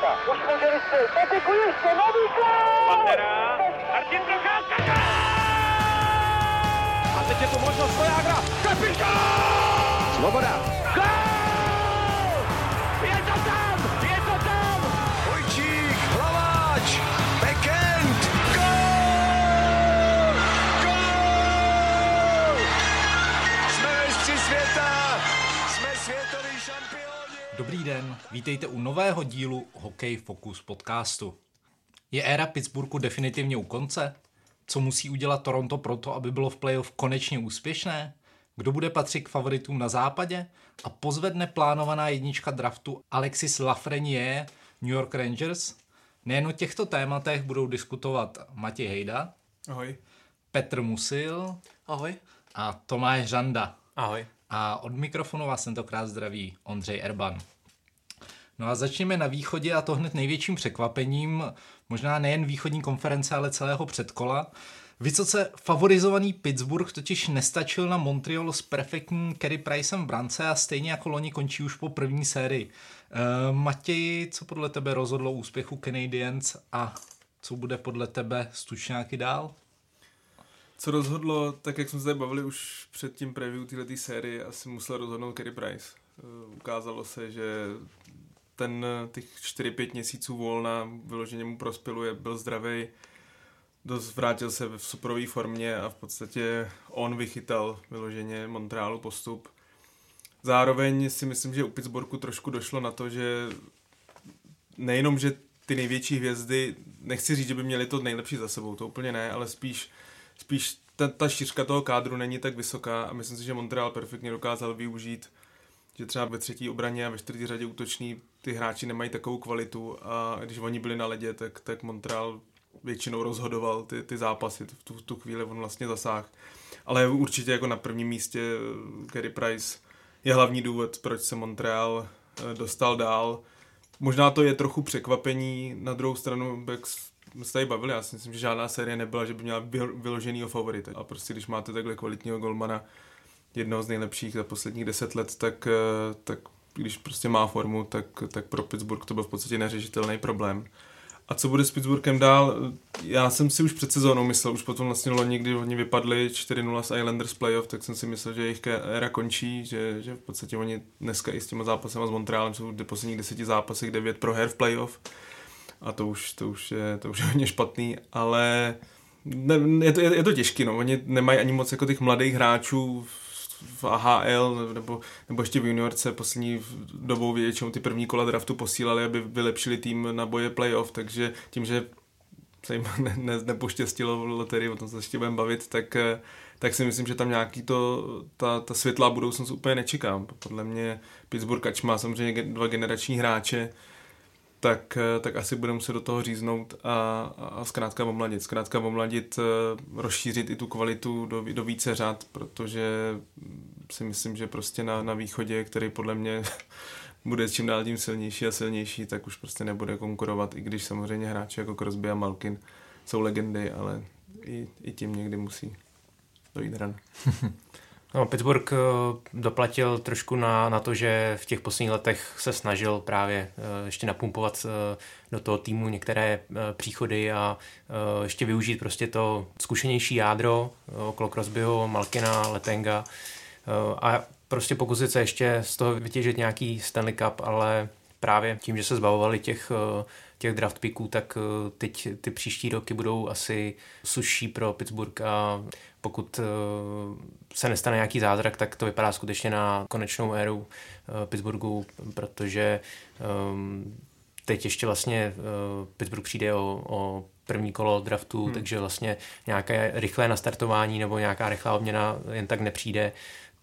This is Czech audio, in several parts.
Procházka. Už může vystřelit. Patiku ještě nový gol! Pantera, Martin Procházka, A teď je tu možnost Vojágra. Kapitán! Svoboda. Den, vítejte u nového dílu Hokej Focus podcastu. Je éra Pittsburghu definitivně u konce? Co musí udělat Toronto proto, aby bylo v playoff konečně úspěšné? Kdo bude patřit k favoritům na západě? A pozvedne plánovaná jednička draftu Alexis Lafreniere New York Rangers? Nejen o těchto tématech budou diskutovat Matěj Hejda, Ahoj. Petr Musil Ahoj. a Tomáš Žanda. Ahoj. A od mikrofonu vás tentokrát zdraví Ondřej Erban. No a začněme na východě a to hned největším překvapením, možná nejen východní konference, ale celého předkola. Vysoce favorizovaný Pittsburgh totiž nestačil na Montreal s perfektním Kerry Pricem v brance a stejně jako loni končí už po první sérii. E, Matěj, co podle tebe rozhodlo úspěchu Canadiens a co bude podle tebe stučňáky dál? Co rozhodlo, tak jak jsme se bavili už před tím preview této série, asi musel rozhodnout Kerry Price. Uh, ukázalo se, že ten těch 4-5 měsíců volna vyloženě mu prospěluje, byl zdravý, dost vrátil se v superové formě a v podstatě on vychytal vyloženě Montrealu postup. Zároveň si myslím, že u Pittsburghu trošku došlo na to, že nejenom, že ty největší hvězdy, nechci říct, že by měli to nejlepší za sebou, to úplně ne, ale spíš, spíš ta, ta šířka toho kádru není tak vysoká a myslím si, že Montreal perfektně dokázal využít, že třeba ve třetí obraně a ve čtvrtý řadě útoční ty hráči nemají takovou kvalitu a když oni byli na ledě, tak, tak Montreal většinou rozhodoval ty, ty zápasy, v tu, tu chvíli on vlastně zasáhl. Ale určitě jako na prvním místě Gary Price je hlavní důvod, proč se Montreal eh, dostal dál. Možná to je trochu překvapení, na druhou stranu, jak jsme se tady bavili, já si myslím, že žádná série nebyla, že by měla vyloženýho favorita. A prostě když máte takhle kvalitního golmana, jednoho z nejlepších za posledních deset let, tak, eh, tak když prostě má formu, tak, tak pro Pittsburgh to byl v podstatě neřešitelný problém. A co bude s Pittsburghem dál? Já jsem si už před sezónou myslel, už potom vlastně loni, kdy oni vypadli 4-0 z Islanders playoff, tak jsem si myslel, že jejich éra končí, že, že v podstatě oni dneska i s těma zápasem s Montrealem jsou v posledních deseti zápasech 9 proher v playoff. A to už, to už, je, to už je hodně špatný, ale ne, je, to, je, je to těžký, no. Oni nemají ani moc jako těch mladých hráčů v AHL nebo, nebo ještě v juniorce poslední dobou většinou ty první kola draftu posílali, aby vylepšili tým na boje playoff, takže tím, že se jim ne, ne, nepoštěstilo v loterii, o tom se ještě budeme bavit, tak, tak si myslím, že tam nějaký to, ta, ta světlá budoucnost úplně nečekám. Podle mě Pittsburgh ač má samozřejmě dva generační hráče, tak, tak asi budeme se do toho říznout a, a zkrátka omladit. Zkrátka omladit, rozšířit i tu kvalitu do, do více řad, protože si myslím, že prostě na, na východě, který podle mě bude čím dál tím silnější a silnější, tak už prostě nebude konkurovat, i když samozřejmě hráči jako Crosby a Malkin jsou legendy, ale i, i tím někdy musí dojít ran. No, Pittsburgh doplatil trošku na, na to, že v těch posledních letech se snažil právě ještě napumpovat do toho týmu některé příchody a ještě využít prostě to zkušenější jádro okolo Crosbyho, Malkina, Letenga a prostě pokusit se ještě z toho vytěžit nějaký Stanley Cup, ale právě tím, že se zbavovali těch, těch draft picků, tak teď ty příští roky budou asi suší pro Pittsburgh a pokud se nestane nějaký zázrak, tak to vypadá skutečně na konečnou éru Pittsburghu, protože teď ještě vlastně Pittsburgh přijde o, o první kolo draftu, hmm. takže vlastně nějaké rychlé nastartování nebo nějaká rychlá obměna jen tak nepřijde.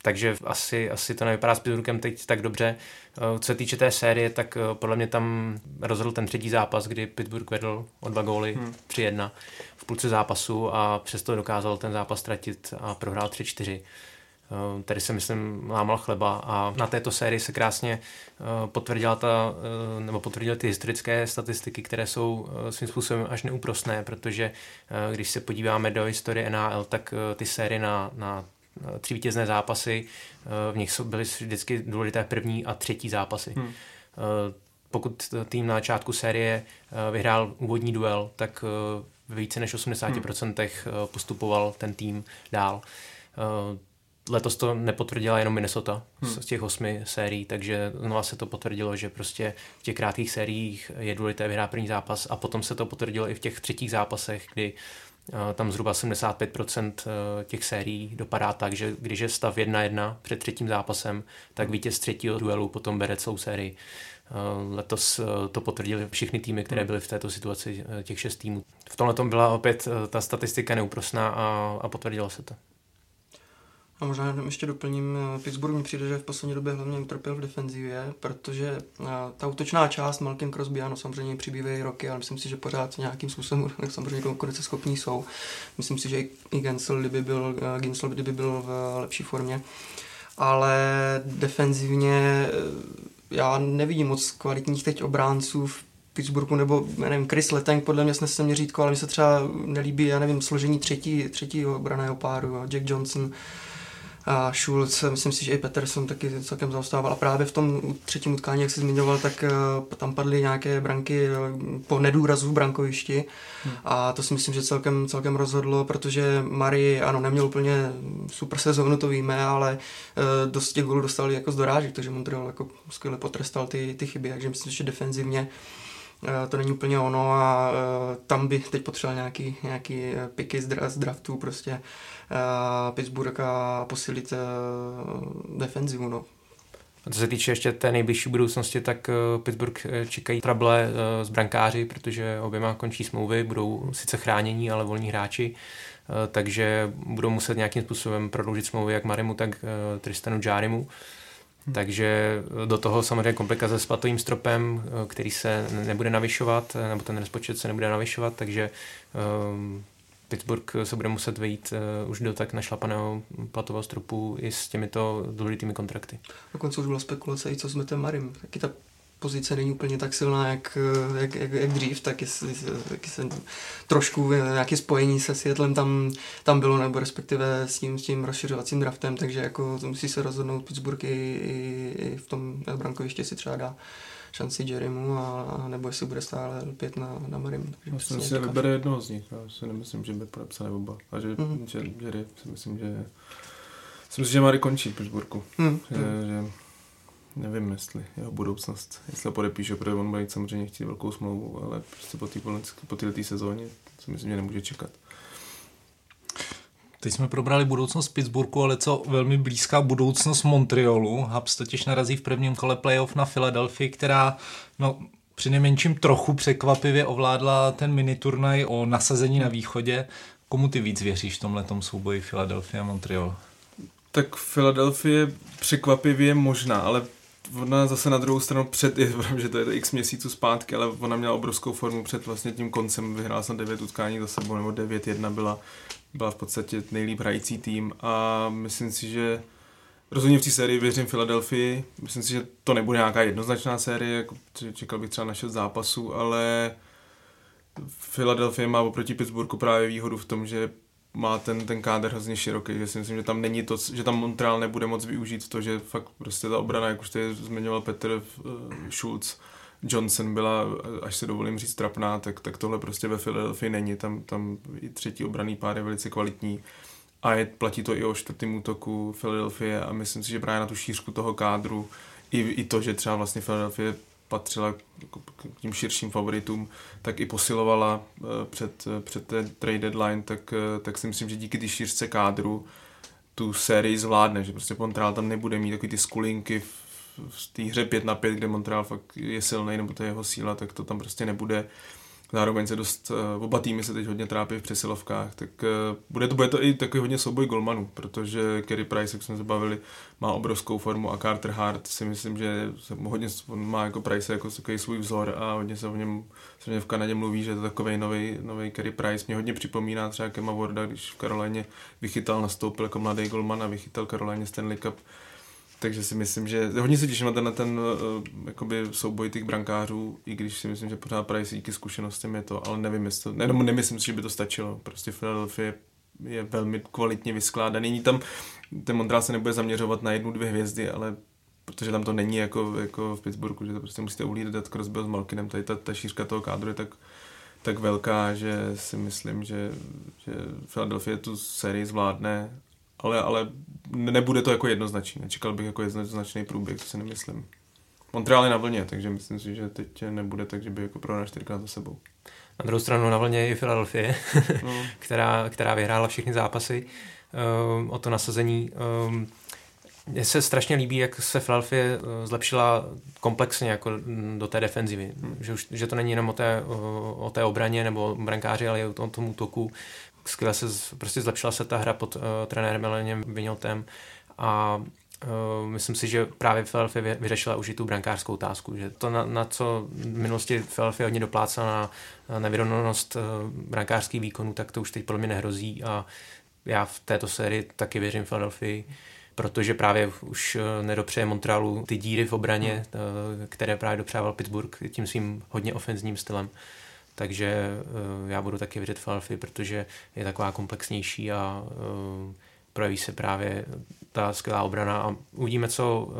Takže asi, asi to nevypadá s Pittsburghem teď tak dobře. Co se týče té série, tak podle mě tam rozhodl ten třetí zápas, kdy Pittsburgh vedl o dva góly, hmm. 3-1 v půlce zápasu a přesto dokázal ten zápas ztratit a prohrál 3-4. Tady se myslím lámal chleba a na této sérii se krásně potvrdila ta, nebo potvrdily ty historické statistiky, které jsou svým způsobem až neúprostné, protože když se podíváme do historie NHL, tak ty série na, na tři vítězné zápasy, v nich byly vždycky důležité první a třetí zápasy. Hmm. pokud tým na začátku série vyhrál úvodní duel, tak v více než 80% hmm. postupoval ten tým dál. Letos to nepotvrdila jenom Minnesota hmm. z těch osmi sérií, takže znova se to potvrdilo, že prostě v těch krátkých sériích je důležité vyhrát první zápas a potom se to potvrdilo i v těch třetích zápasech, kdy tam zhruba 75% eh, těch sérií dopadá tak, že když je stav 1-1 před třetím zápasem, tak vítěz třetího duelu potom bere celou sérii. Uh, letos to potvrdili všechny týmy, které hmm. byly v této situaci, těch šest týmů. V tomhle tom byla opět ta statistika neúprosná a, a potvrdilo se to. A možná jenom ještě doplním, eh, Pittsburgh mi přijde, že v poslední době hlavně utrpěl v defenzivě, protože eh, ta útočná část Malkin Crosby, ano, samozřejmě přibývají roky, ale myslím si, že pořád nějakým způsobem samozřejmě konkurenceschopní jsou. Myslím si, že i Gensel, kdyby byl, eh, Gensel, kdyby byl v lepší formě. Ale defenzivně já nevidím moc kvalitních teď obránců v Pittsburghu, nebo já nevím, Chris Letang podle mě snese měřítko, ale mi se třeba nelíbí, já nevím, složení třetí, třetího obraného páru, Jack Johnson, a Schulz, myslím si, že i Peterson taky celkem zaostával. A právě v tom třetím utkání, jak jsi zmiňoval, tak uh, tam padly nějaké branky uh, po nedůrazu v brankovišti. Hmm. A to si myslím, že celkem, celkem rozhodlo, protože Mari, ano, neměl úplně super sezónu, to víme, ale uh, dost těch gólů dostali jako z dorážek, takže Montreal jako skvěle potrestal ty, ty chyby, takže myslím, že defenzivně to není úplně ono a tam by teď potřeboval nějaký, nějaký piky z draftu prostě Pittsburgh a posilit defenzivu. No. A co se týče ještě té nejbližší budoucnosti, tak e, Pittsburgh e, čekají trable s e, brankáři, protože oběma končí smlouvy, budou sice chránění, ale volní hráči, takže budou muset nějakým způsobem prodloužit smlouvy jak Marimu, tak Tristanu Jarimu. Hmm. Takže do toho samozřejmě komplikace s platovým stropem, který se nebude navyšovat, nebo ten rozpočet se nebude navyšovat, takže Pittsburgh se bude muset vejít uh, už do tak našlapaného platového stropu i s těmito důležitými kontrakty. Dokonce už byla spekulace i co s Metem Marim. Taky ta pozice není úplně tak silná, jak, jak, jak, jak dřív, tak jestli, jestli se trošku nějaké spojení se Seattlem tam, tam bylo, nebo respektive s tím, s tím rozšiřovacím draftem, takže jako musí se rozhodnout Pittsburgh i, i, i v tom brankoviště si třeba dá šanci Jerrymu a, nebo jestli bude stále lpět na, na Marim. Myslím si, že vybere jednoho z nich. Já si nemyslím, že by podepsali oba. A že, mm-hmm. že Jerry si myslím, že si myslím, že Mary končí v Pittsburghu. Mm-hmm. Že, že, nevím, jestli jeho budoucnost, jestli ho podepíše, protože on bude samozřejmě chtít velkou smlouvu, ale prostě po této po sezóně si myslím, že nemůže čekat. Teď jsme probrali budoucnost Pittsburghu, ale co velmi blízká budoucnost Montrealu. Habs totiž narazí v prvním kole playoff na Philadelphia, která no, při nejmenším trochu překvapivě ovládla ten mini turnaj o nasazení na východě. Komu ty víc věříš v tomhle souboji Philadelphia a Montreal? Tak Philadelphia překvapivě možná, ale ona zase na druhou stranu před, je, že to je x měsíců zpátky, ale ona měla obrovskou formu před vlastně tím koncem, vyhrála jsem 9 utkání za sebou, nebo 9-1 byla byla v podstatě nejlíp hrající tým a myslím si, že rozhodně v té sérii věřím Filadelfii. Myslím si, že to nebude nějaká jednoznačná série, jako čekal bych třeba na 6 zápasů, ale Philadelphia má oproti Pittsburghu právě výhodu v tom, že má ten, ten kádr hrozně široký, že si myslím, že tam není to, že tam Montreal nebude moc využít to, že fakt prostě ta obrana, jak už tady zmiňoval Petr uh, Schulz, Johnson byla, až se dovolím říct, trapná, tak, tak tohle prostě ve Philadelphia není. Tam, tam i třetí obraný pár je velice kvalitní. A je, platí to i o čtvrtém útoku Philadelphia a myslím si, že právě na tu šířku toho kádru i, i to, že třeba vlastně Philadelphia patřila k tím širším favoritům, tak i posilovala eh, před, před té trade deadline, tak, eh, tak si myslím, že díky té šířce kádru tu sérii zvládne, že prostě Montreal tam nebude mít takový ty skulinky v té hře 5 na 5, kde Montreal fakt je silný, nebo to je jeho síla, tak to tam prostě nebude. Zároveň se dost, eh, oba týmy se teď hodně trápí v přesilovkách, tak eh, bude to, bude to i takový hodně souboj golmanů, protože Kerry Price, jak jsme se bavili, má obrovskou formu a Carter Hart si myslím, že se hodně, on má jako Price jako takový svůj vzor a hodně se o něm, něm v Kanadě mluví, že je to takový nový, nový Kerry Price. Mě hodně připomíná třeba Kema Warda, když v Karolajně vychytal, nastoupil jako mladý golman a vychytal Karolajně Stanley Cup takže si myslím, že hodně se těším na ten, ten uh, jakoby souboj těch brankářů, i když si myslím, že pořád Price díky zkušenostem je to, ale nevím, jestli to, ne, nemyslím si, že by to stačilo. Prostě Philadelphia je velmi kvalitně vyskládaný. Není tam, ten Montreal se nebude zaměřovat na jednu, dvě hvězdy, ale protože tam to není jako, jako v Pittsburghu, že to prostě musíte uhlídat Crosbyho s Malkinem, tady ta, ta šířka toho kádru je tak, tak velká, že si myslím, že, že Philadelphia tu sérii zvládne, ale, ale nebude to jako jednoznačný. Nečekal bych jako jednoznačný průběh, to si nemyslím. Montreal je na vlně, takže myslím si, že teď nebude tak, že by jako prohrál čtyřikrát za sebou. Na druhou stranu na vlně je i Philadelphia, no. která, která vyhrála všechny zápasy um, o to nasazení. Um, mně se strašně líbí, jak se Philadelphia eh, zlepšila komplexně jako do té defenzivy. Hmm. Že, už, že to není jenom o té, o, o té obraně nebo brankáři, ale i o tom, tom útoku. Skvěle se prostě zlepšila se ta hra pod uh, trenérem Meleněm Vignotem a Uh, myslím si, že právě Philadelphia vyřešila už i tu brankářskou otázku, že to, na, na co v minulosti Philadelphia hodně doplácela na, na nevyrovnanost uh, brankářských výkonů, tak to už teď podle mě nehrozí a já v této sérii taky věřím Philadelphia protože právě už nedopřeje Montrealu ty díry v obraně, hmm. Které právě dopřával Pittsburgh tím svým hodně ofenzním stylem. Takže eh, já budu taky věřit Philadelphia, protože je taková komplexnější a projeví se právě ta skvělá obrana a uvidíme, co,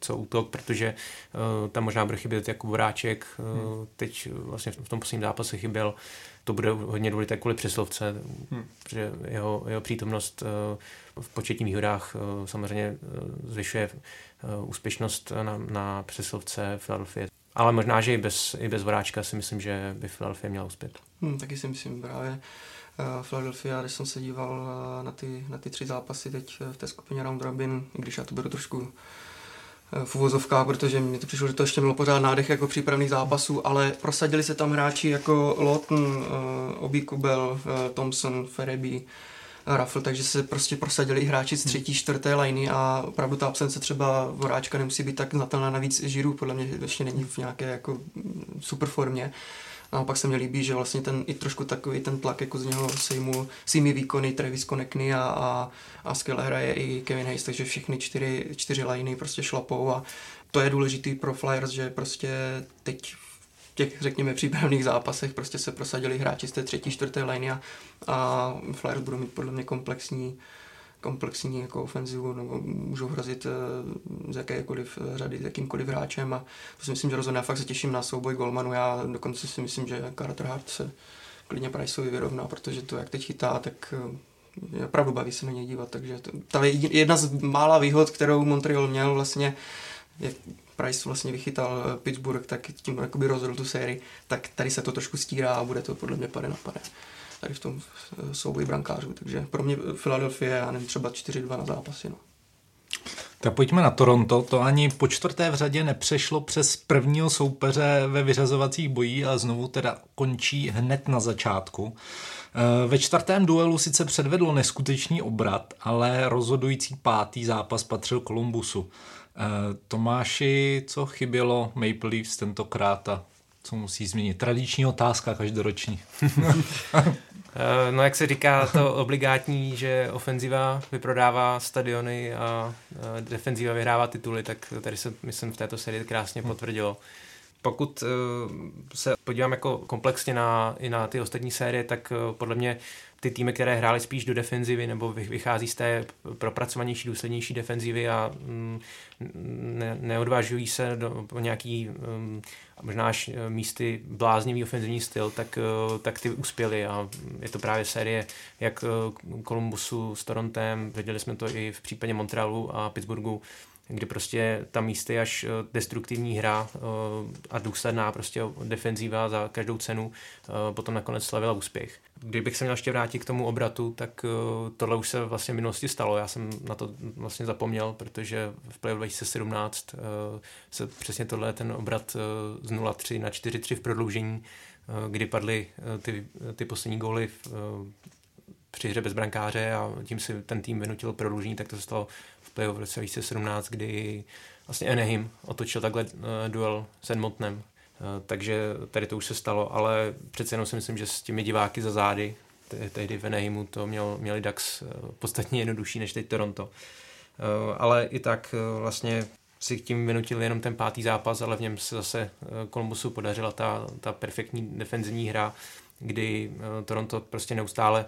co útok, protože tam možná bude chybět jako Voráček, hmm. teď vlastně v tom posledním zápase chyběl, to bude hodně důležité kvůli přeslovce, hmm. protože jeho, jeho přítomnost v početních výhodách eh, samozřejmě eh, zvyšuje eh, úspěšnost na, na přesilovce Philadelphia. Ale možná, že i bez, i bez Voráčka si myslím, že by Philadelphia měla uspět. Hmm, taky si myslím právě. Uh, Philadelphia, když jsem se díval uh, na, ty, na ty tři zápasy teď v té skupině Round Robin, i když já to beru trošku v uvozovkách, protože mi to přišlo, že to ještě mělo pořád nádech jako přípravných zápasů, ale prosadili se tam hráči jako Lawton, Obi Kubel, Thompson, Fereby, Raffle, takže se prostě prosadili i hráči z třetí, čtvrté liny a opravdu ta absence třeba Voráčka nemusí být tak znatelná navíc Žiru, podle mě ještě není v nějaké jako super formě. A pak se mi líbí, že vlastně ten i trošku takový ten tlak jako z něho sejmu svými výkony Travis Konekny a, a, a skvěle hraje i Kevin Hayes, takže všechny čtyři, čtyři liny prostě šlapou a to je důležitý pro Flyers, že prostě teď těch, řekněme, přípravných zápasech prostě se prosadili hráči z té třetí, čtvrté liny a, a Flyers budou mít podle mě komplexní komplexní jako ofenzivu, nebo můžou hrozit eh, z jakékoliv řady, s jakýmkoliv hráčem a to si myslím, že rozhodně já fakt se těším na souboj Golmanu, já dokonce si myslím, že Carter Hart se klidně Priceovi vyrovná, protože to, jak teď chytá, tak eh, opravdu baví se na něj dívat, takže to, ta je jedna z mála výhod, kterou Montreal měl vlastně, je Price vlastně vychytal eh, Pittsburgh, tak tím jakoby rozhodl tu sérii, tak tady se to trošku stírá a bude to podle mě pade na pade tady v tom eh, souboji brankářů. Takže pro mě Philadelphia, já nevím, třeba 4-2 na zápasy. No. Tak pojďme na Toronto. To ani po čtvrté v řadě nepřešlo přes prvního soupeře ve vyřazovacích bojí a znovu teda končí hned na začátku. Eh, ve čtvrtém duelu sice předvedlo neskutečný obrat, ale rozhodující pátý zápas patřil Kolumbusu. Eh, Tomáši, co chybělo Maple Leafs tentokrát a co musí změnit? Tradiční otázka každoroční. Eh, no jak se říká to obligátní, že ofenziva vyprodává stadiony a defenziva vyhrává tituly, tak tady se myslím v této sérii krásně potvrdilo. Pokud eh, se podívám jako komplexně na, i na ty ostatní série, tak podle mě ty týmy, které hrály spíš do defenzivy nebo vychází z té propracovanější, důslednější defenzivy a mm, ne, neodvážují se do nějaký um, možná až eh, místy bláznivý ofenzivní styl, tak, eh, tak ty uspěly a je to právě série jak Kolumbusu s Torontem, viděli jsme to i v případě Montrealu a Pittsburghu, kdy prostě ta místy až destruktivní hra a důsledná prostě defenzíva za každou cenu potom nakonec slavila úspěch. Kdybych se měl ještě vrátit k tomu obratu, tak tohle už se vlastně v minulosti stalo. Já jsem na to vlastně zapomněl, protože v playoff 2017 se přesně tohle ten obrat z 0-3 na 4-3 v prodloužení, kdy padly ty, ty poslední góly v, při hře bez brankáře a tím si ten tým vynutil prodloužení, tak to se stalo playoff v roce 2017, kdy vlastně Anaheim otočil takhle uh, duel s Edmontonem. Uh, takže tady to už se stalo, ale přece jenom si myslím, že s těmi diváky za zády, tehdy v Anaheimu to měl, měli Dax uh, podstatně jednodušší než teď Toronto. Ale i tak vlastně si tím vynutili jenom ten pátý zápas, ale v něm se zase Kolumbusu podařila ta, ta perfektní defenzivní hra, kdy Toronto prostě neustále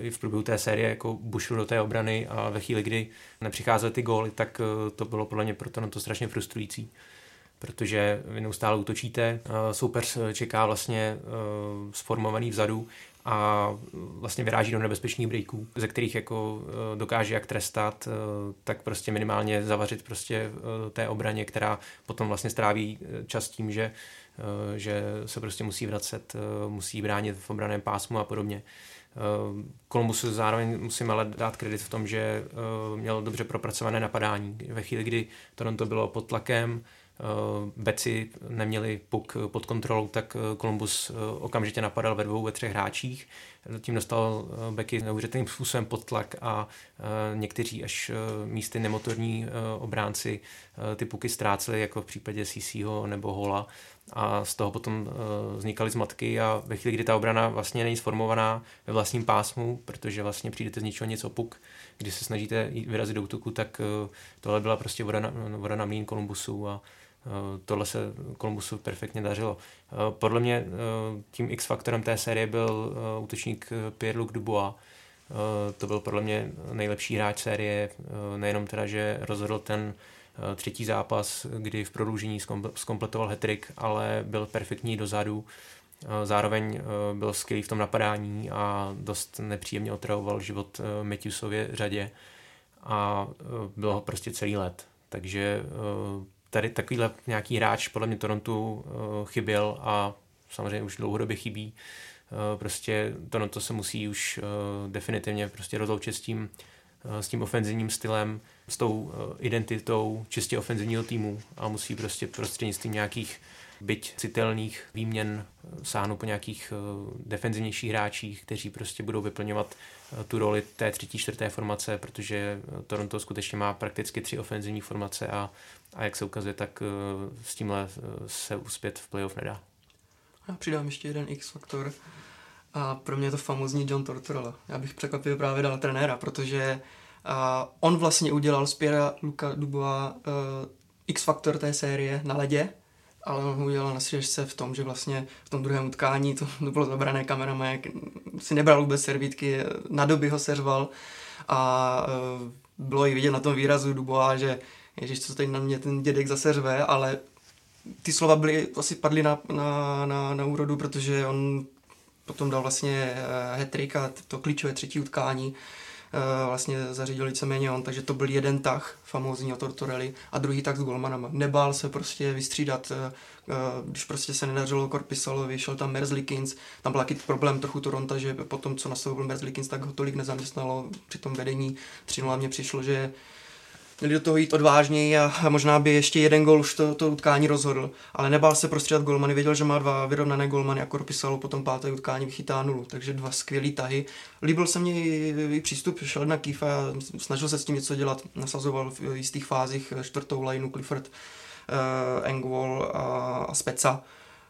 i v průběhu té série jako bušil do té obrany a ve chvíli, kdy nepřicházely ty góly, tak to bylo podle mě pro to, no to strašně frustrující protože vy neustále útočíte, soupeř čeká vlastně sformovaný vzadu a vlastně vyráží do nebezpečných breaků, ze kterých jako eh, dokáže jak trestat, eh, tak prostě minimálně zavařit prostě eh, té obraně, která potom vlastně stráví čas tím, že, že se prostě musí vracet, musí bránit v obraném pásmu a podobně. Kolumbusu zároveň musím ale dát kredit v tom, že měl dobře propracované napadání. Ve chvíli, kdy Toronto bylo pod tlakem, Eh, Beci neměli puk pod kontrolou, tak eh, Columbus eh, okamžitě napadal ve dvou, ve třech hráčích. Tím dostal Becky neuvěřitelným způsobem pod tlak a někteří až místy nemotorní obránci ty puky ztráceli, jako v případě CCho nebo Hola a z toho potom vznikaly zmatky a ve chvíli, kdy ta obrana vlastně není sformovaná ve vlastním pásmu, protože vlastně přijdete z ničeho něco puk, když se snažíte vyrazit do útoku, tak tohle byla prostě voda na, voda na mlín Kolumbusu a Eh, tohle se Kolumbusu perfektně dařilo. Eh, podle mě eh, tím X-faktorem té série byl útočník Pierre-Luc Dubois. To byl podle mě nejlepší hráč série, nejenom teda, že rozhodl ten třetí zápas, kdy v prodloužení skompletoval hetrik, ale byl perfektní dozadu. Zároveň byl skvělý v tom napadání a dost nepříjemně otravoval život Matthewsově řadě a byl ho prostě celý let. Takže tady takovýhle nějaký hráč podle mě Torontu uh, chyběl a samozřejmě už dlouhodobě chybí. Uh, prostě Toronto se musí už uh, definitivně prostě rozloučit s tím, s tím ofenzivním stylem, s tou identitou čistě ofenzivního týmu a musí prostě prostřednictvím nějakých byť citelných výměn sáhnout po nějakých uh, defenzivnějších hráčích, kteří prostě budou vyplňovat uh, tu roli té třetí, čtvrté formace, protože Toronto skutečně má prakticky tři ofenzivní formace a a jak se ukazuje, tak eh, s tímhle eh, se uspět v playoff nedá. Já přidám ještě jeden X-faktor a pro mě je to famózní John Tortorella. Já bych překvapivě právě dal trenéra, protože uh, on vlastně udělal z Piera Luka Dubois uh, X-faktor té série na ledě, ale on udělal na střídačce v tom, že vlastně v tom druhém utkání to, to bylo zabrané kamerama, jak si nebral vůbec servítky, na doby ho seřval a uh, bylo i vidět na tom výrazu Dubois, že Ježíš, co teď na mě ten dědek zase řve, ale ty slova byly, asi padly na, na, na, na úrodu, protože on potom dal vlastně uh, hat a to klíčové třetí utkání vlastně zařídil víceméně on, takže to byl jeden tah famózní o Tortorelli a druhý tah s golmanama. Nebál se prostě vystřídat, uh, uh, když prostě se nedařilo Korpisalovi, šel tam Merzlikins, tam byl taky problém trochu Toronto, že potom, co nastoupil Merzlikins, tak ho tolik nezaměstnalo při tom vedení 3 mně přišlo, že měli do toho jít odvážněji a možná by ještě jeden gol už to, to utkání rozhodl. Ale nebál se prostřídat golmany, věděl, že má dva vyrovnané golmany, jako Korpisalo potom páté utkání vychytá nulu, takže dva skvělý tahy. Líbil se mně i, přístup, šel na Kýfa a snažil se s tím něco dělat, nasazoval v jistých fázích čtvrtou lineu Clifford, uh, Engwall a, a Speca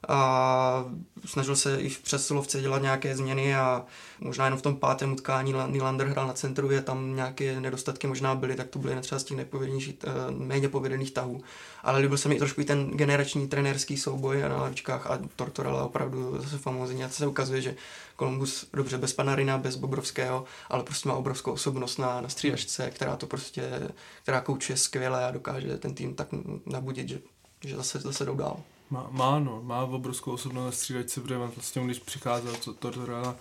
a snažil se i v přesilovce dělat nějaké změny a možná jenom v tom pátém utkání Nylander hrál na centru, je tam nějaké nedostatky možná byly, tak to byly třeba z těch eh, méně povedených tahů. Ale líbil se mi trošku i ten generační trenérský souboj na lavičkách a Tortorella opravdu zase famózní. A se ukazuje, že Columbus dobře bez Panarina, bez Bobrovského, ale prostě má obrovskou osobnost na, na střídačce, která to prostě, která koučuje skvěle a dokáže ten tým tak nabudit, že, že zase, zase jdou dál. Má, má, no, má obrovskou osobnost na střídačce, protože vlastně když přicházel to, to, to, to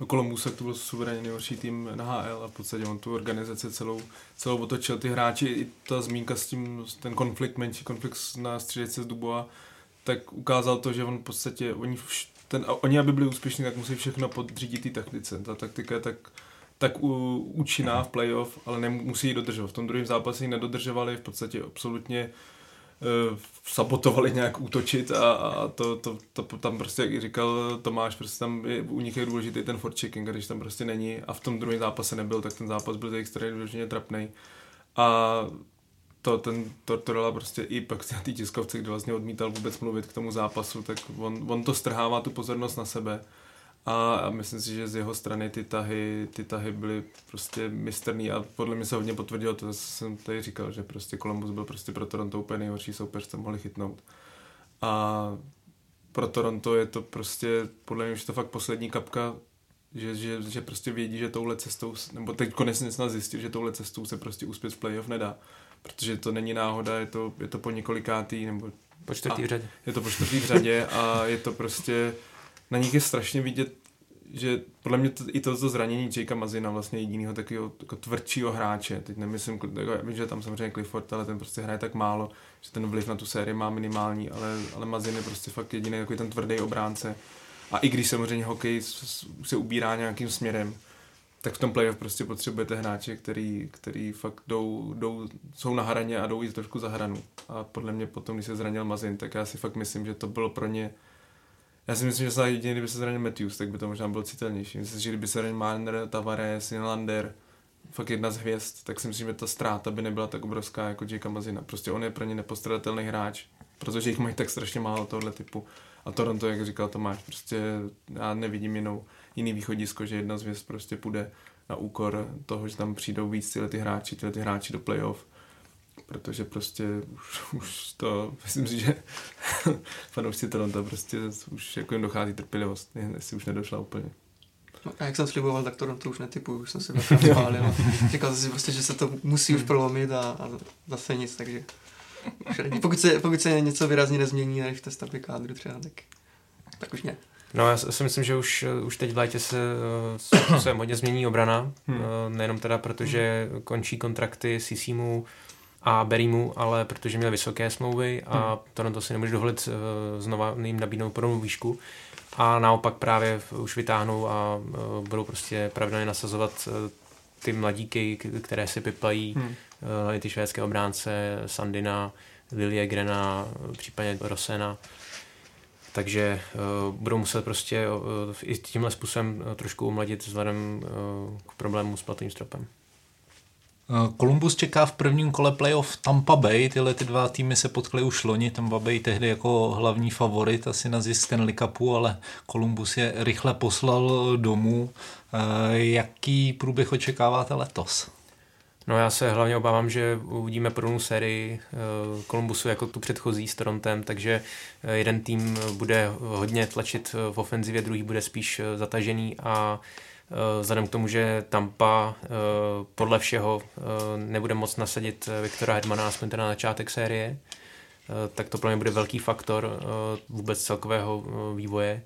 do Kolumbuse, to byl suverénně nejhorší tým na HL a v podstatě on tu organizaci celou, celou otočil. Ty hráči, i ta zmínka s tím, ten konflikt, menší konflikt na střídačce z Dubova, tak ukázal to, že on v podstatě, oni, ten, oni aby byli úspěšní, tak musí všechno podřídit té taktice. Ta taktika je tak, tak účinná v playoff, ale nemusí ji dodržovat. V tom druhém zápase ji nedodržovali, v podstatě absolutně sabotovali nějak útočit a, a to, to, to, tam prostě, jak říkal Tomáš, prostě tam je, u nich je důležitý ten checking, a když tam prostě není a v tom druhém zápase nebyl, tak ten zápas byl extrémně trapný. A to ten Tortorella prostě i pak na té tiskovce, kde vlastně odmítal vůbec mluvit k tomu zápasu, tak on, on to strhává tu pozornost na sebe a, myslím si, že z jeho strany ty tahy, ty tahy byly prostě mistrný a podle mě se hodně potvrdilo to, co jsem tady říkal, že prostě Columbus byl prostě pro Toronto úplně nejhorší soupeř, co mohli chytnout. A pro Toronto je to prostě, podle mě už to fakt poslední kapka že, že, že prostě vědí, že touhle cestou, nebo teď konečně snad zjistil, že touhle cestou se prostě uspět v playoff nedá. Protože to není náhoda, je to, je to po několikátý, nebo po čtvrtý řadě. Je to po čtvrtý řadě a je to prostě, na nich je strašně vidět, že podle mě to, i to, to zranění Jakea Mazina, vlastně jediného takového jako tvrdšího hráče, teď nemyslím, jako, vím, že tam samozřejmě Clifford, ale ten prostě hraje tak málo, že ten vliv na tu sérii má minimální, ale, ale Mazin je prostě fakt jediný takový ten tvrdý obránce. A i když samozřejmě hokej se ubírá nějakým směrem, tak v tom playoff prostě potřebujete hráče, který, který fakt jdou, jdou, jsou na hraně a jdou i trošku za hranu. A podle mě potom, když se zranil Mazin, tak já si fakt myslím, že to bylo pro ně já si myslím, že snad jediný, kdyby se zranil Matthews, tak by to možná bylo citelnější. Myslím si, že kdyby se zranil Marner, Tavares, Nylander, fakt jedna z hvězd, tak si myslím, že ta ztráta by nebyla tak obrovská jako Jake Mazina. Prostě on je pro ně nepostradatelný hráč, protože jich mají tak strašně málo tohle typu. A Toronto, jak říkal Tomáš, prostě já nevidím jinou, jiný východisko, že jedna z hvězd prostě půjde na úkor toho, že tam přijdou víc tyhle ty hráči, tyhle ty hráči do playoff protože prostě už, už to, myslím si, že fanoušci Toronto prostě už jako jim dochází trpělivost, jestli už nedošla úplně. No, a jak jsem sliboval, tak Toronto už netypuju, už jsem si spálil. Říkal jsem si prostě, že se to musí už prolomit a, a zase nic, takže pokud se, pokud se něco výrazně nezmění, než v té stavbě kádru třeba, tak, tak už ne. No já si myslím, že už, už teď v létě se, se hodně změní obrana, hmm. Eh, nejenom teda protože končí kontrakty s CCMu, a Berimu, ale protože měl vysoké smlouvy a hmm. Toronto si nemůže dovolit uh, znova jim nabídnout podobnou výšku a naopak právě už vytáhnou a uh, budou prostě pravidelně nasazovat uh, ty mladíky, které si pipají, hmm. uh, ty švédské obránce, Sandina, Lilie Grena, případně Rosena. Takže uh, budou muset prostě uh, i tímhle způsobem uh, trošku umladit vzhledem uh, k problému s platovým stropem. Columbus čeká v prvním kole playoff Tampa Bay, tyhle ty dva týmy se potkly už loni, Tampa Bay tehdy jako hlavní favorit asi na zisk Stanley Cupu, ale Columbus je rychle poslal domů. Jaký průběh očekáváte letos? No já se hlavně obávám, že uvidíme první sérii Kolumbusu jako tu předchozí s Torontem, takže jeden tým bude hodně tlačit v ofenzivě, druhý bude spíš zatažený a Eh, vzhledem k tomu, že Tampa eh, podle všeho eh, nebude moc nasadit Viktora Hedmana aspoň teda na začátek série, tak to pro mě bude velký faktor vůbec celkového vývoje.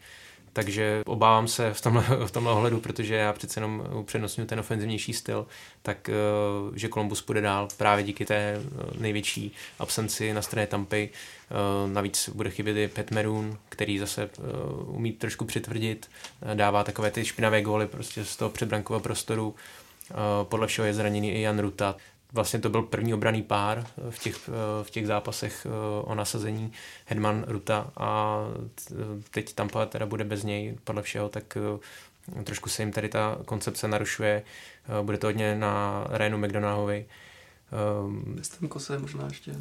Takže obávám se v tomhle, v tomhle ohledu, protože já přece jenom upřednostňuji ten ofenzivnější styl, tak že Columbus půjde dál právě díky té největší absenci na straně Tampy. Navíc bude chybět i Pat Maroon, který zase umí trošku přitvrdit, dává takové ty špinavé góly prostě z toho předbrankového prostoru. Podle všeho je zraněný i Jan Ruta, Vlastně to byl první obraný pár v těch, v těch zápasech o nasazení Hedman Ruta a teď Tampa teda bude bez něj podle všeho, tak trošku se jim tady ta koncepce narušuje. Bude to hodně na Rénu McDonaldovi. Stemkose možná ještě.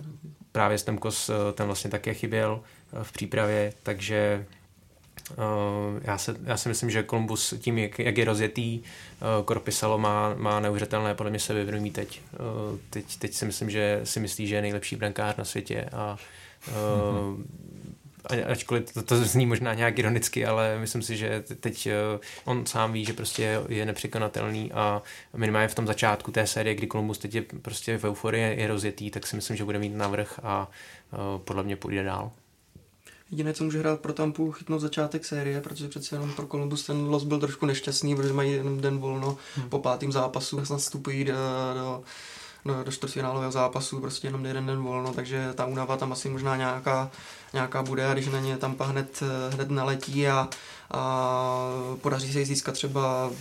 Právě Stemkos ten vlastně také chyběl v přípravě, takže já, se, já si myslím, že Columbus tím, jak, jak je rozjetý, Korpisalo má, má neuvěřitelné podle mě sebevědomí teď. Uh, teď. Teď si myslím, že si myslí, že je nejlepší brankář na světě a mm-hmm. ačkoliv to, to zní možná nějak ironicky, ale myslím si, že teď on sám ví, že prostě je nepřekonatelný a minimálně v tom začátku té série, kdy Columbus teď je prostě v euforii je rozjetý, tak si myslím, že bude mít navrh a podle mě půjde dál. Jediné, co může hrát pro Tampu, chytnout začátek série, protože přece jenom pro Columbus ten los byl trošku nešťastný, protože mají jenom den volno hmm. po pátém zápasu, snad vstupují do, do do, do čtvrtfinálového zápasu, prostě jenom jeden den volno, takže ta únava tam asi možná nějaká, nějaká bude a když na ně tam hned, hned naletí a, a podaří se jí získat třeba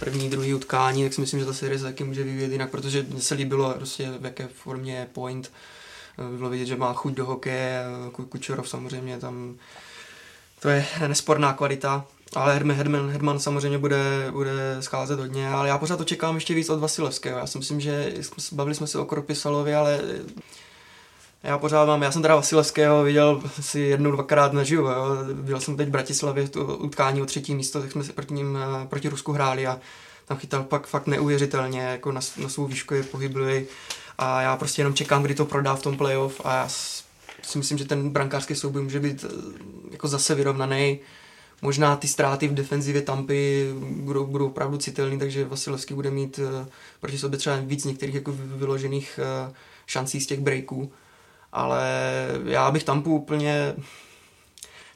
první, druhý utkání, tak si myslím, že ta série se taky může vyvíjet jinak, protože mně se líbilo prostě v jaké formě je point, bylo vidět, že má chuť do hokeje, Kučerov samozřejmě tam, to je nesporná kvalita, ale Herman, Herman, Herman samozřejmě bude, bude scházet hodně, ale já pořád očekávám ještě víc od Vasilevského. Já si myslím, že bavili jsme se o Kropisalovi, ale já pořád mám, já jsem teda Vasilevského viděl si jednou, dvakrát naživo, jo. Viděl jsem teď v Bratislavě to utkání o třetí místo, tak jsme si proti, ním, proti Rusku hráli a tam chytal pak fakt neuvěřitelně, jako na, na svou výšku je pohyblivý a já prostě jenom čekám, kdy to prodá v tom playoff a já si myslím, že ten brankářský souboj může být eh, jako zase vyrovnaný. možná ty ztráty v defenzivě Tampy budou, budou opravdu citelný, takže Vasilevský bude mít uh, proti sobě třeba víc některých jako vyložených uh, šancí z těch breaků. Ale já bych Tampu úplně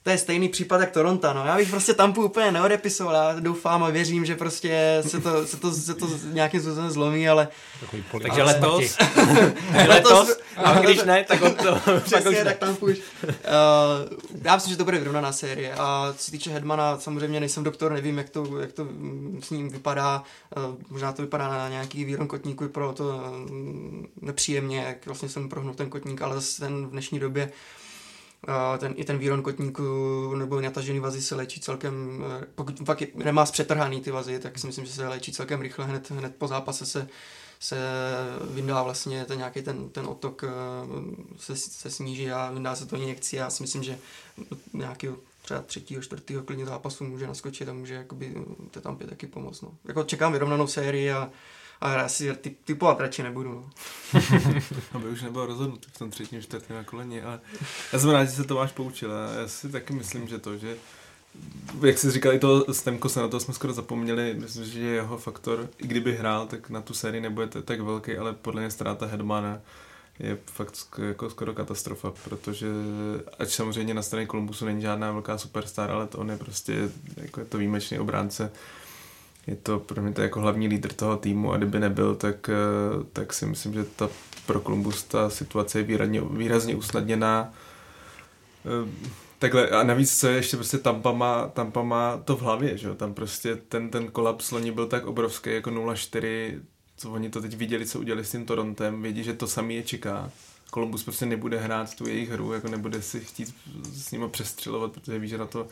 to je stejný případ jak Toronto, no. Já bych prostě Tampu úplně neodepisoval, já doufám a věřím, že prostě se to, se to, se to nějakým způsobem zlomí, ale... Takže letos, letos, a když ne, tak on to Přesně, tak tam půjš. Uh, já myslím, že to bude vyrovnaná série. A co se týče Hedmana, samozřejmě nejsem doktor, nevím, jak to, jak to s ním vypadá, uh, možná to vypadá na nějaký výron kotníku, pro to uh, nepříjemně, jak vlastně jsem prohnul ten kotník, ale zase ten v dnešní době ten, i ten výron kotníku nebo natažený vazy se léčí celkem, eh, pokud fakt je, nemá zpřetrhaný ty vazy, tak si myslím, že se léčí celkem rychle, hned, hned po zápase se, se vyndá vlastně ten nějaký ten, ten otok eh, se, se sníží a vyndá se to injekcí a já si myslím, že nějaký třeba třetího, čtvrtého klidně zápasu může naskočit a může jakoby to tam je taky pomoct. No. Jako čekám vyrovnanou sérii a ale já si ty, typovat radši nebudu. No. Aby už nebyl rozhodnutý v tom třetím, čtvrtém na koleni, ale já jsem rád, že se to máš poučil já si taky myslím, že to, že jak jsi říkal, i to Stemko se na to jsme skoro zapomněli, myslím, že jeho faktor, i kdyby hrál, tak na tu sérii nebude tak velký, ale podle mě ztráta Hedmana je fakt jako skoro katastrofa, protože ať samozřejmě na straně Kolumbusu není žádná velká superstar, ale to on je prostě jako je to výjimečný obránce, je to pro mě to jako hlavní lídr toho týmu a kdyby nebyl, tak, eh, tak si myslím, že ta pro Columbus ta situace je výrazně, výrazně usnadněná. Eh, takhle, a navíc co je ještě prostě Tampa má, Tampa má to v hlavě, že jo? tam prostě ten, ten kolaps loni byl tak obrovský jako 0-4, co oni to teď viděli, co udělali s tím Torontem, vědí, že to samý je čeká. Columbus prostě nebude hrát tu jejich hru, jako nebude si chtít s nimi přestřelovat, protože ví, že na to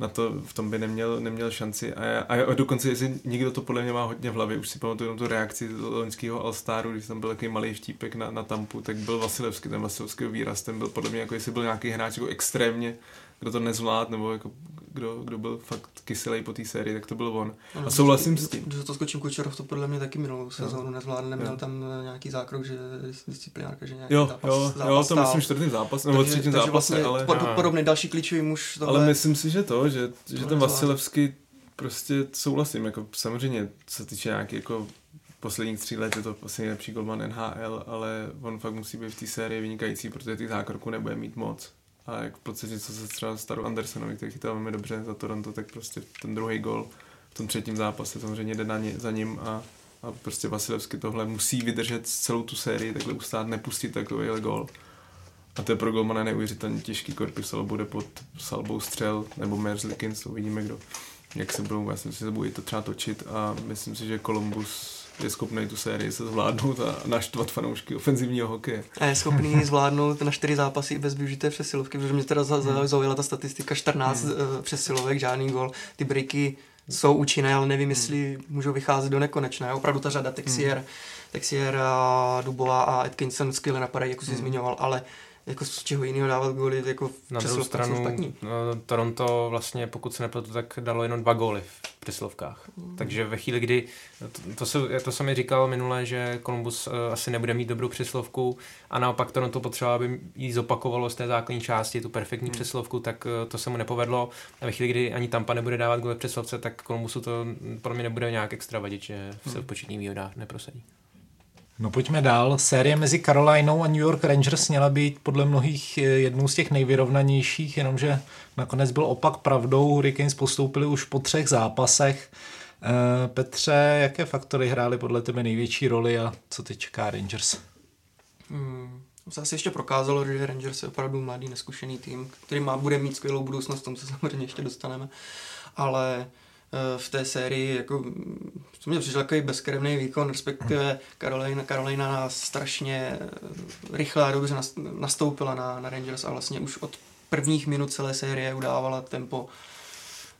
na to v tom by neměl, neměl šanci. A, a dokonce, jestli někdo to podle mě má hodně v hlavě, už si pamatuju tu reakci loňského All-Staru, když tam byl takový malý vtípek na, na Tampu, tak byl Vasilevský, ten Vasilevský výraz, ten byl podle mě, jako jestli byl nějaký hráč jako extrémně, kdo to nezvlád, nebo jako kdo, kdo byl fakt kyselý po té sérii, tak to byl on. Ano, a souhlasím s tím. Když to skočím Kučerov, to podle mě taky minulou sezónu nezvládl, neměl jo. tam eh, nějaký zákrok, že disciplinárka, že nějaký jo, zápas, jo, zápas jo, to myslím čtvrtý zápas, nebo třetí zápas, vlastně ale... Pod, podobný další klíčový muž. Tohle, ale myslím si, že to, že, že ten Vasilevský prostě souhlasím, jako samozřejmě, co se týče nějaký jako posledních tří let je to asi nejlepší golman NHL, ale on fakt musí být v té sérii vynikající, protože těch zákroků nebude mít moc. A jak v podstatě, co se třeba staru Andersonovi, který chytal velmi dobře za Toronto, tak prostě ten druhý gol v tom třetím zápase samozřejmě jde na ně, za ním a, a prostě Vasilevsky tohle musí vydržet celou tu sérii, takhle ustát, nepustit takovýhle gol. A to je pro golmana neuvěřitelně těžký, Korpisel bude pod salbou střel, nebo Merzlikins, uvidíme kdo, jak se budou, já si myslím, že se bude to třeba točit a myslím si, že Columbus je schopný tu sérii se zvládnout a naštvat fanoušky ofenzivního hokeje. A je schopný zvládnout na čtyři zápasy bez využité přesilovky, protože mě teda hmm. zaujala ta statistika 14 hmm. Eh, přesilovek, žádný gol. Ty breaky jsou účinné, ale nevím, jestli hmm. můžou vycházet do nekonečna. Opravdu ta řada Texier, hmm. Texier, Dubová a Atkinson skvěle napadají, jak jsi hmm. zmiňoval, ale jako z čeho jiného dávat góly, jako Na druhou stranu no, Toronto vlastně, pokud se nepletu, tak dalo jenom dva góly v přeslovkách. Mm. Takže ve chvíli, kdy, to, to, se, to jsem mi říkal minule, že Columbus uh, asi nebude mít dobrou přeslovku a naopak Toronto potřeba, aby jí zopakovalo z té základní části tu perfektní mm. přeslovku, tak uh, to se mu nepovedlo. A ve chvíli, kdy ani Tampa nebude dávat góly v přeslovce, tak Columbusu to pro mě nebude nějak extra vadit, že se v početních výhodách neprosadí. No pojďme dál. Série mezi Carolinou a New York Rangers měla být podle mnohých eh, jednou z těch nejvyrovnanějších, jenomže nakonec byl opak pravdou. Hurricanes postoupili už po třech zápasech. Eh, Petře, jaké faktory hrály podle tebe největší roli a co teď čeká Rangers? Hmm. Zase ještě prokázalo, že Rangers je opravdu mladý, neskušený tým, který má, bude mít skvělou budoucnost, tomu se samozřejmě ještě dostaneme. Ale v té sérii, jako, co mě přišel takový bezkrevný výkon, respektive Carolina, Carolina nás strašně rychle a dobře nastoupila na, na Rangers a vlastně už od prvních minut celé série udávala tempo.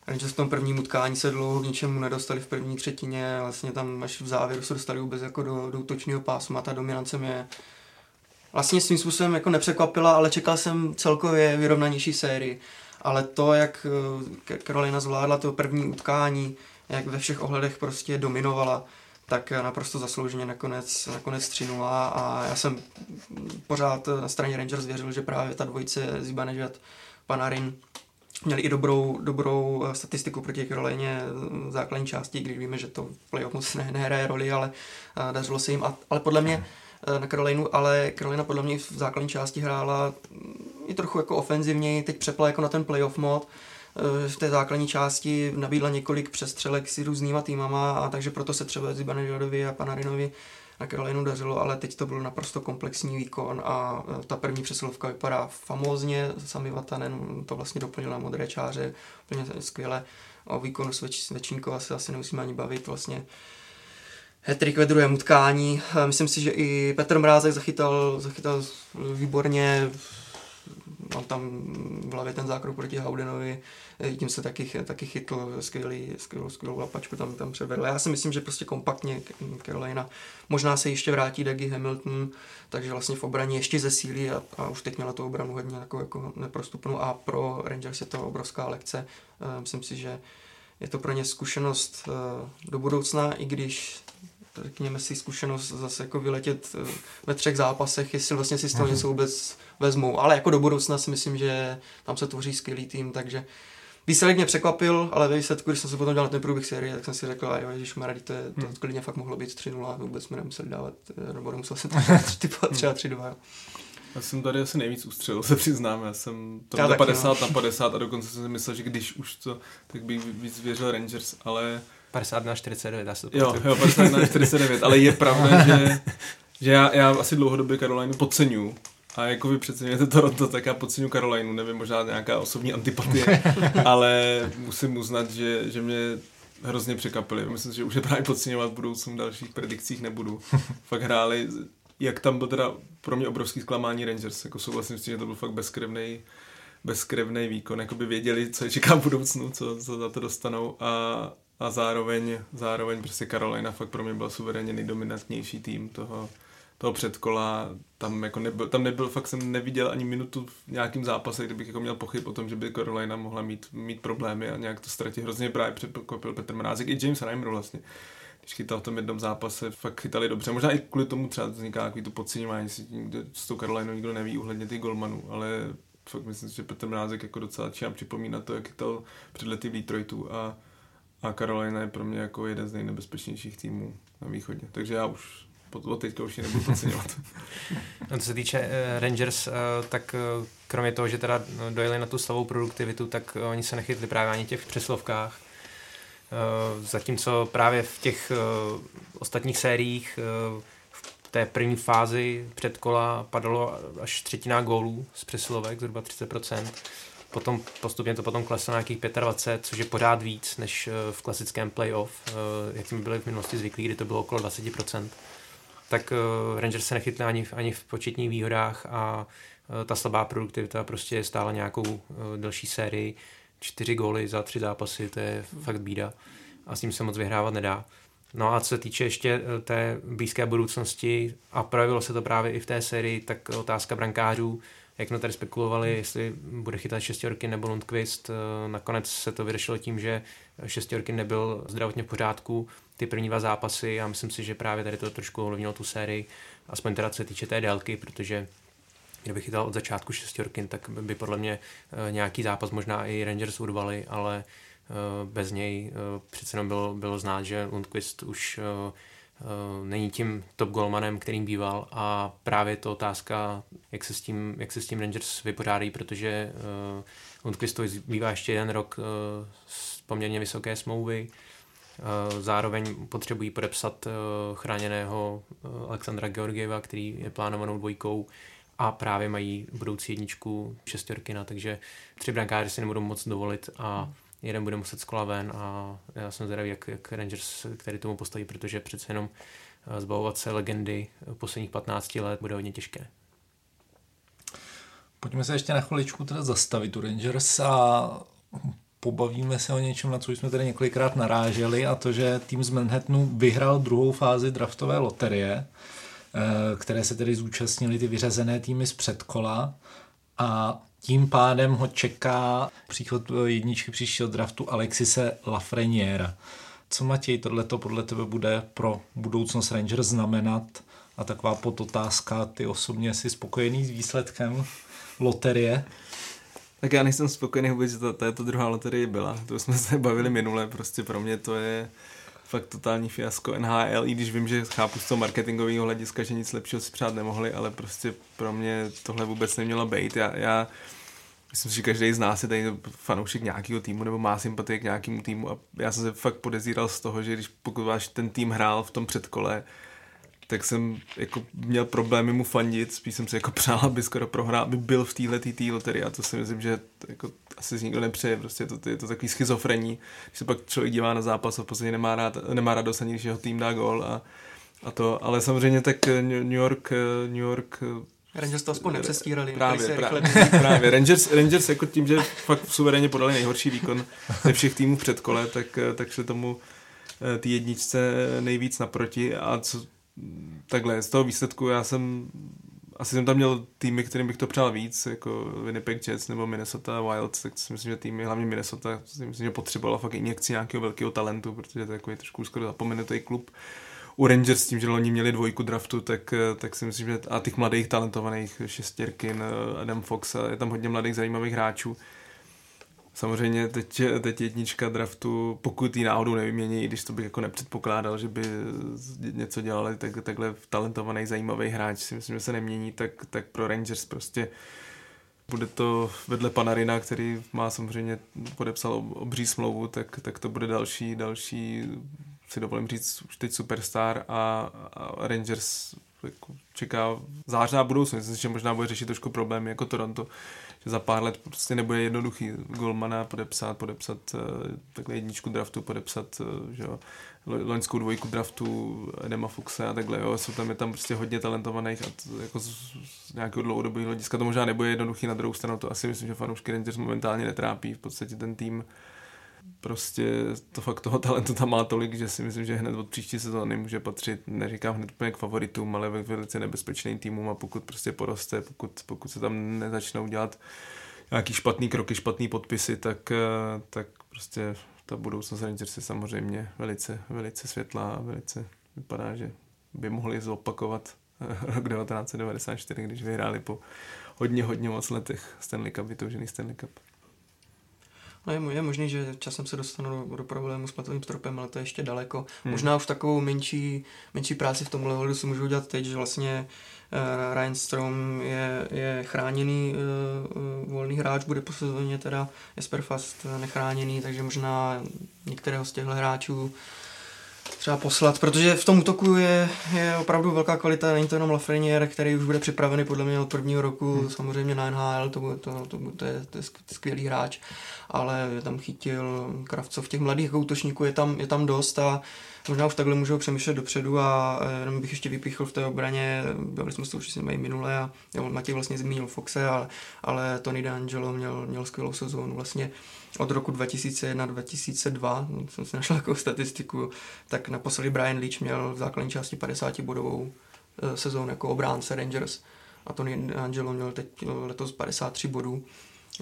Rangers v tom prvním utkání se dlouho k ničemu nedostali v první třetině, vlastně tam až v závěru se dostali vůbec jako do, do útočního pásma, ta dominance mě vlastně svým způsobem jako nepřekvapila, ale čekal jsem celkově vyrovnanější sérii ale to, jak Karolina eh, zvládla to první utkání, jak ve všech ohledech prostě dominovala, tak naprosto zaslouženě nakonec, nakonec 3 a já jsem pořád na straně Rangers věřil, že právě ta dvojice Zibanejad, Panarin měli i dobrou, dobrou eh, statistiku proti Karolině v základní části, když víme, že to v playoff moc ne, nehraje roli, ale dařilo se jim. A, ale podle mě uh, na Karolinu, ale Karolina podle mě v základní části hrála i trochu jako ofenzivněji, teď přepla jako na ten playoff mod, v té základní části nabídla několik přestřelek s různýma týmama a takže proto se třeba Zibanejdovi a Panarinovi na Karolinu dařilo, ale teď to byl naprosto komplexní výkon a e, ta první přesilovka vypadá famózně, sami Vatanen to vlastně doplnil na modré čáře, úplně skvěle. O výkonu Svečínkova se asi nemusíme ani bavit, vlastně Hetrik ve druhém utkání. E, myslím si, že i Petr Mrázek zachytal, zachytal výborně mám tam v hlavě ten zákrok proti Haudenovi, tím se taky, taky chytl skvělý, skvělou, skvělou lapačku tam, tam předvedl. Já si myslím, že prostě kompaktně Carolina možná se ještě vrátí Dougie Hamilton, takže vlastně v obraně ještě zesílí a, a už teď měla tu obranu hodně jako, jako neprostupnou a pro Rangers je to obrovská lekce. Eh, myslím si, že je to pro ně zkušenost eh, do budoucna, i když řekněme si zkušenost zase jako vyletět eh, ve třech zápasech, jestli vlastně si z toho něco vůbec vezmou. Ale jako do budoucna si myslím, že tam se tvoří skvělý tým, takže Výsledek mě překvapil, ale ve výsledku, když jsem se potom dělal ten průběh série, tak jsem si řekl, jo, Ježíš Maradí, to, je, to hmm. klidně fakt mohlo být 3-0, vůbec jsme nemuseli dávat, eh, nebo nemusel jsem typovat třeba 3-2. Já jsem tady asi nejvíc ustřelil, se přiznám. Já jsem to já 50 no. na 50 a dokonce jsem si myslel, že když už to, tak bych víc věřil Rangers, ale 50 na 49, já se to Jo, jo, 50 na 49, ale je pravda, že, že já, já asi dlouhodobě Karolinu podceňuju. A jako vy přeceňujete Toronto, tak já podceňuji Karolinu, nevím, možná nějaká osobní antipatie, ale musím uznat, že, že mě hrozně překvapili. Myslím, že už je právě podceňovat v budoucnu v dalších predikcích nebudu. Fakt hráli, jak tam byl teda pro mě obrovský zklamání Rangers, jako souhlasím s tím, že to byl fakt bezkrevný bezkrevný výkon, jako by věděli, co je čeká v budoucnu, co, co za to dostanou a, a zároveň, zároveň prostě Carolina fakt pro mě byl suverénně nejdominantnější tým toho, toho předkola. Tam, jako nebyl, tam nebyl, fakt jsem neviděl ani minutu v nějakém zápase, kdybych jako měl pochyb o tom, že by Carolina mohla mít, mít problémy a nějak to ztratit. Hrozně právě překvapil Petr Mrázek i James Reimer vlastně. Když chytal v tom jednom zápase, fakt chytali dobře. Možná i kvůli tomu třeba vzniká takový to podceňování, si s tou Carolinou nikdo neví uhledně ty golmanů, ale fakt myslím, že Petr Mrázek jako docela začíná připomínat to, jak chytal před lety v Detroitu a a Carolina je pro mě jako jeden z nejnebezpečnějších týmů na východě. Takže já už od teďka už ji nebudu podceňovat. no, co se týče uh, Rangers, uh, tak uh, kromě toho, že teda dojeli na tu slavou produktivitu, tak uh, oni se nechytli právě ani těch přeslovkách. Uh, zatímco právě v těch uh, ostatních sériích uh, v té první fázi předkola padalo až třetina gólů z přesilovek, zhruba 30%. Potom postupně to potom kleslo na nějakých 25, což je pořád víc než v klasickém playoff, jak jsme byli v minulosti zvyklí, kdy to bylo okolo 20%. Tak eh, Rangers se nechytli ani, ani v početních výhodách a ta slabá produktivita prostě stála nějakou delší sérii. Čtyři góly za tři zápasy, to je fakt bída a s tím se moc vyhrávat nedá. No a co se týče ještě té blízké budoucnosti, a projevilo se to právě i v té sérii, tak otázka brankářů, jak jsme tady spekulovali, jestli bude chytat šestěrky nebo Lundqvist. Eh, nakonec se to vyřešilo tím, že šestěrky nebyl zdravotně v pořádku ty první dva zápasy a myslím si, že právě tady to trošku ovlivnilo tu sérii, aspoň teda co se týče té délky, protože kdyby chytal od začátku šestěrky, tak by podle mě eh, nějaký zápas možná i Rangers urvali, ale eh, bez něj přece jenom bylo, bylo znát, že Lundqvist už Eh, není tím top golmanem, kterým býval a právě to otázka, jak se s tím, jak se s tím Rangers vypořádají, protože uh, Lundqvistovi bývá ještě jeden rok uh, z poměrně vysoké smlouvy, uh, zároveň potřebují podepsat uh, chráněného uh, Alexandra Georgieva, který je plánovanou dvojkou a právě mají budoucí jedničku šestorkina, takže tři brankáři si nebudou moc dovolit a hmm jeden bude muset z kola ven a já jsem zvědavý, jak, jak Rangers který tomu postaví, protože přece jenom eh, zbavovat se legendy posledních 15 let bude hodně těžké. Pojďme se ještě na chviličku teda zastavit u Rangers a pobavíme se o něčem, na co jsme tady několikrát naráželi a to, že tým z Manhattanu vyhrál druhou fázi draftové loterie, eh, které se tedy zúčastnili ty vyřazené týmy z předkola a tím pádem ho čeká příchod jedničky příštího draftu Alexise Lafreniera. Co Matěj, tohleto podle tebe bude pro budoucnost Rangers znamenat? A taková podotázka, ty osobně jsi spokojený s výsledkem loterie? Tak já nejsem spokojený vůbec, že to, to, to druhá loterie byla. To jsme se bavili minule, prostě pro mě to je fakt totální fiasko NHL, i když vím, že chápu z toho marketingového hlediska, že nic lepšího si přát nemohli, ale prostě pro mě tohle vůbec nemělo být. Já, já myslím si, že každý z nás je tady fanoušek nějakého týmu nebo má sympatie k nějakému týmu a já jsem se fakt podezíral z toho, že když pokud váš ten tým hrál v tom předkole, tak jsem jako měl problémy mu fandit, spíš jsem si jako přál, aby skoro prohrál, aby byl v téhle tý loterii a to si myslím, že jako asi si nikdo nepřeje, prostě je to, je to takový schizofrení, když se pak člověk dívá na zápas a v podstatě nemá, rád, nemá radost ani, když jeho tým dá gol a, a to, ale samozřejmě tak New York, New York Rangers to aspoň nepřestírali. Právě, právě, právě. Rangers, Rangers jako tím, že fakt suverénně podali nejhorší výkon ze všech týmů v předkole, tak, tak šli tomu ty jedničce nejvíc naproti a co, takhle, z toho výsledku já jsem asi jsem tam měl týmy, kterým bych to přál víc, jako Winnipeg Jets nebo Minnesota Wild, tak si myslím, že týmy, hlavně Minnesota, si myslím, že potřebovala fakt injekci nějakého velkého talentu, protože to je takový trošku skoro zapomenutý klub. U Rangers tím, že oni měli dvojku draftu, tak, tak si myslím, že a těch mladých talentovaných, Šestěrkin, Adam Fox, je tam hodně mladých zajímavých hráčů, Samozřejmě teď, teď jednička draftu, pokud ji náhodou nevymění, i když to bych jako nepředpokládal, že by něco dělali, tak, takhle talentovaný, zajímavý hráč si myslím, že se nemění, tak, tak pro Rangers prostě bude to vedle Panarina, který má samozřejmě podepsal obří smlouvu, tak, tak to bude další, další, si dovolím říct, už teď superstar a, a Rangers jako čeká zářná budoucnost. Myslím, že možná bude řešit trošku problémy jako Toronto, že za pár let prostě nebude jednoduchý Golmana podepsat, podepsat uh, takhle jedničku draftu, podepsat uh, že jo, loňskou dvojku draftu Edema Fuxe a takhle, jo, jsou tam, je tam prostě hodně talentovaných a to, jako z, z nějakého dlouhodobého hlediska to možná nebude jednoduchý, na druhou stranu to asi myslím, že fanoušky Rangers momentálně netrápí, v podstatě ten tým prostě to fakt toho talentu tam má tolik, že si myslím, že hned od příští sezóny může patřit, neříkám hned úplně k favoritům, ale ve velice nebezpečným týmům a pokud prostě poroste, pokud, pokud se tam nezačnou dělat nějaký špatný kroky, špatný podpisy, tak, eh, tak prostě ta budoucnost Rangers je samozřejmě velice, velice světlá a velice vypadá, že by mohli zopakovat rok 1994, když vyhráli po hodně, hodně moc letech Stanley Cup, vytoužený Stanley Cup. No je, je možný, že časem se dostanu do, do problému s platovým stropem, ale to je ještě daleko. Hmm. Možná už takovou menší, menší práci v tomhle ohledu si můžu udělat teď, že vlastně uh, Ryan Strom je, je chráněný uh, volný hráč, bude po sezóně teda Jesper Fast nechráněný, takže možná některého z těchto hráčů třeba poslat, protože v tom útoku je, je opravdu velká kvalita, není to jenom Lafreniere, který už bude připravený podle mě od prvního roku, hmm. samozřejmě na NHL, to, to, to, to, je, to je skvělý hráč, ale je tam chytil Kravcov, těch mladých útočníků je tam, je tam dost a možná už takhle můžou přemýšlet dopředu a jenom bych ještě vypíchl v té obraně, byli jsme to už si minule a Matěj vlastně zmínil Foxe, ale, ale Tony D'Angelo měl, měl skvělou sezónu vlastně od roku 2001-2002, jsem si našel takovou statistiku, tak naposledy Brian Leach měl v základní části 50 bodovou eh, sezónu jako obránce Rangers a Tony Angelo měl teď letos 53 bodů.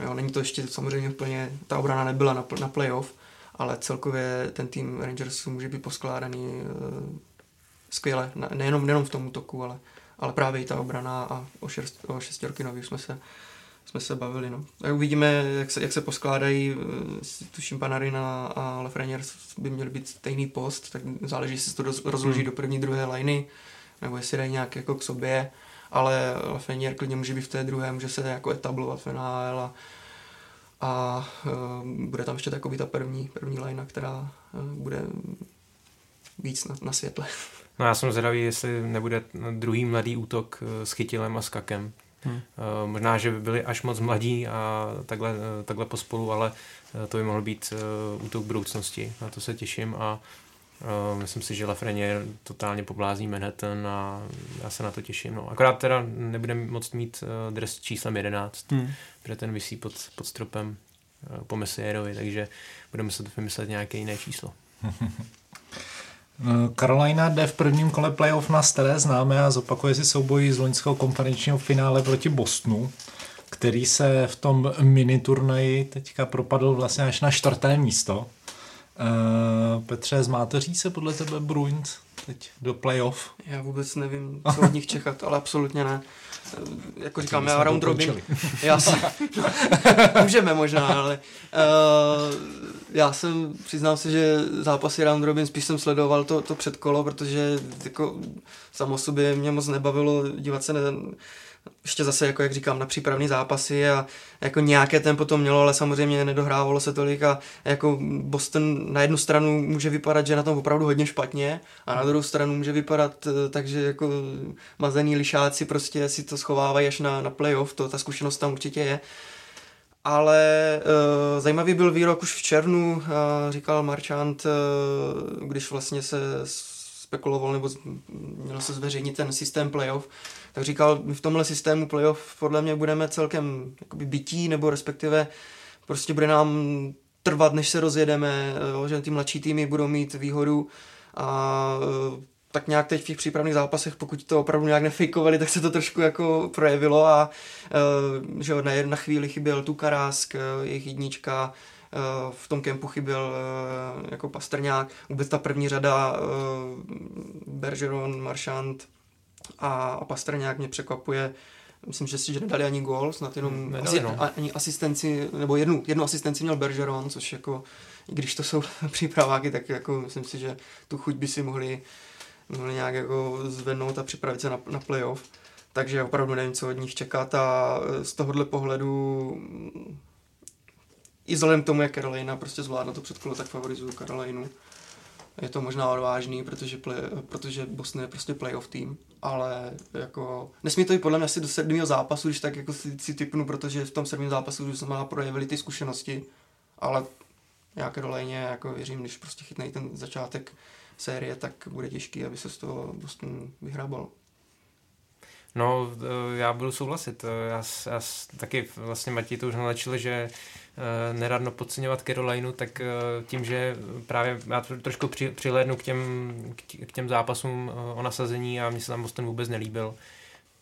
Jo, není to ještě samozřejmě úplně, ta obrana nebyla na, na playoff, ale celkově ten tým Rangers může být poskládaný uh, skvěle, nejenom, nejenom v tom útoku, ale, ale právě i ta obrana a o, šest, o šestěrky nových jsme se jsme se bavili. No. A uvidíme, jak se, jak se poskládají. Eh, tuším, Panarina a Lafreniere by měl být stejný post, tak záleží, jestli se to rozloží hmm. do první, druhé liny, nebo jestli dají nějak jako k sobě, ale Lafreniere klidně může být v té druhé, může se jako etablovat v NHL a, a uh, bude tam ještě takový ta první, první lina, která uh, bude víc na, na světle. No já jsem zvědavý, jestli nebude druhý mladý útok s Chytilem a s Kakem, Hmm. Možná, že by byli až moc mladí a takhle, takhle pospolu, ale eh, to by mohl být eh, útok budoucnosti. Na to se těším a myslím si, že Lafreniere totálně poblázní Manhattan a já se na to těším. No. Akorát teda nebudeme moc mít dres číslem 11, hmm. protože ten vysí pod, pod stropem po Messierovi, takže budeme muset vymyslet nějaké jiné číslo. Carolina jde v prvním kole playoff na staré známé a zopakuje si souboj z loňského konferenčního finále proti Bostonu, který se v tom mini turnaji teďka propadl vlastně až na čtvrté místo. Uh, Petře, zmáteří se podle tebe Bruins teď do playoff? Já vůbec nevím, co od nich čekat, ale absolutně ne. Eh, Jako říkám, já round robin, já jsem, můžeme možná, ale uh, já jsem, přiznám se, že zápasy round robin spíš jsem sledoval to, to předkolo, protože jako samo sobě mě moc nebavilo dívat se na, ještě zase, jako jak říkám, na přípravné zápasy a jako nějaké tempo to mělo, ale samozřejmě nedohrávalo se tolik a jako Boston na jednu stranu může vypadat, že na tom opravdu hodně špatně a na druhou stranu může vypadat eh, tak, že jako mazený lišáci prostě si to schovávají až na, na playoff, to, ta zkušenost tam určitě je. Ale uh, zajímavý byl výrok už v červnu, uh, říkal Marchant, uh, když vlastně se spekuloval nebo měl se zveřejnit ten systém playoff, tak říkal, my v tomhle systému playoff podle mě budeme celkem jakoby bytí, nebo respektive prostě bude nám trvat, než se rozjedeme, jo, že ty mladší týmy budou mít výhodu a eh, tak nějak teď v těch přípravných zápasech, pokud to opravdu nějak nefejkovali, tak se to trošku jako projevilo a eh, že na, na chvíli chyběl tu Karásk, eh, jejich jednička, eh, v tom kempu chyběl eh, jako Pastrňák, vůbec ta první řada eh, Bergeron, Marchand a, a Pastrňák mě překvapuje, myslím, že si že nedali ani gól, snad jenom Nedali, asi, no. a- ani asistenci, nebo jednu, jednu asistenci měl Bergeron, což jako, i když to jsou přípraváky, tak jako myslím si, že tu chuť by si mohli, mohli nějak jako zvednout a připravit se na, na playoff. Takže opravdu nevím, co od nich čekat a e, z tohohle pohledu mm, i vzhledem k tomu, jak Carolina prostě zvládla to předkolo, tak favorizuju Carolinu. Je to možná odvážný, protože, play, protože Boston je prostě playoff tým, ale jako nesmí to i podle mě asi do sedmého zápasu, když tak jako si, si typnu, protože v tom sedmém zápasu už jsme projevili ty zkušenosti, ale já Carolině jako věřím, když prostě chytnej ten začátek série, tak bude těžký, aby se z toho Boston vyhrabal. No, eh, já budu souhlasit. Eh, Já, já taky vlastně Matěj to už naznačil, že eh, neradno podceňovat Carolinu, tak tím, že právě já trošku při, přilédnu k těm, k tě- k těm zápasům o nasazení a mně se tam Boston vůbec nelíbil,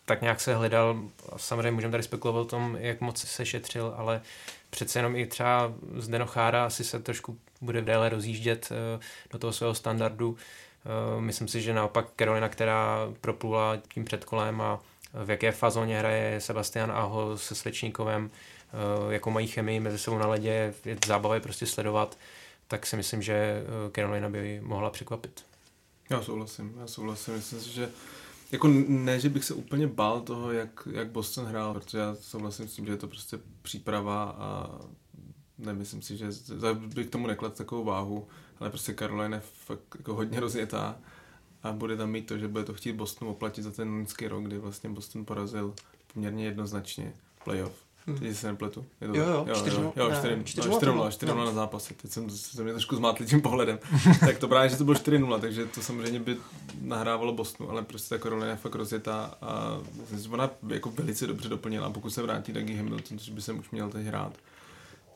tak nějak se hledal, samozřejmě můžeme tady spekulovat o tom, jak moc se šetřil, ale přece jenom i třeba z Denochára asi se trošku bude déle rozjíždět do toho svého standardu. Eh, Myslím si, že naopak Carolina, která proplula tím předkolem a v jaké fazóně hraje Sebastian Aho se Svečníkovem, eh, jakou mají chemii mezi sebou na ledě, je zábava je prostě sledovat, tak si myslím, že eh, Carolina by mohla překvapit. Já souhlasím, já souhlasím. Myslím si, že jako ne, že bych se úplně bál toho, jak, jak Boston hrál, protože já souhlasím s tím, že je to prostě příprava a nemyslím si, že bych tomu nekladl takovou váhu, ale prostě Carolina je fakt jako hodně rozjetá a bude tam mít to, že bude to chtít Bostonu oplatit za ten loňský rok, kdy vlastně Boston porazil poměrně jednoznačně playoff. Hmm. Teď se nepletu. Je to Jo, tak? jo, 4-0, jo, ne, 4 4-0 4 to bylo. 4 No. na zápase. Teď jsem se mě trošku zmátl tím pohledem. tak to právě, že to bylo 4-0, takže to samozřejmě by nahrávalo Bostonu, ale prostě ta Carolina je fakt rozjetá a myslím, si, že ona jako velice dobře doplnila. Pokud se vrátí Dougie Hamilton, což by se už měl teď hrát,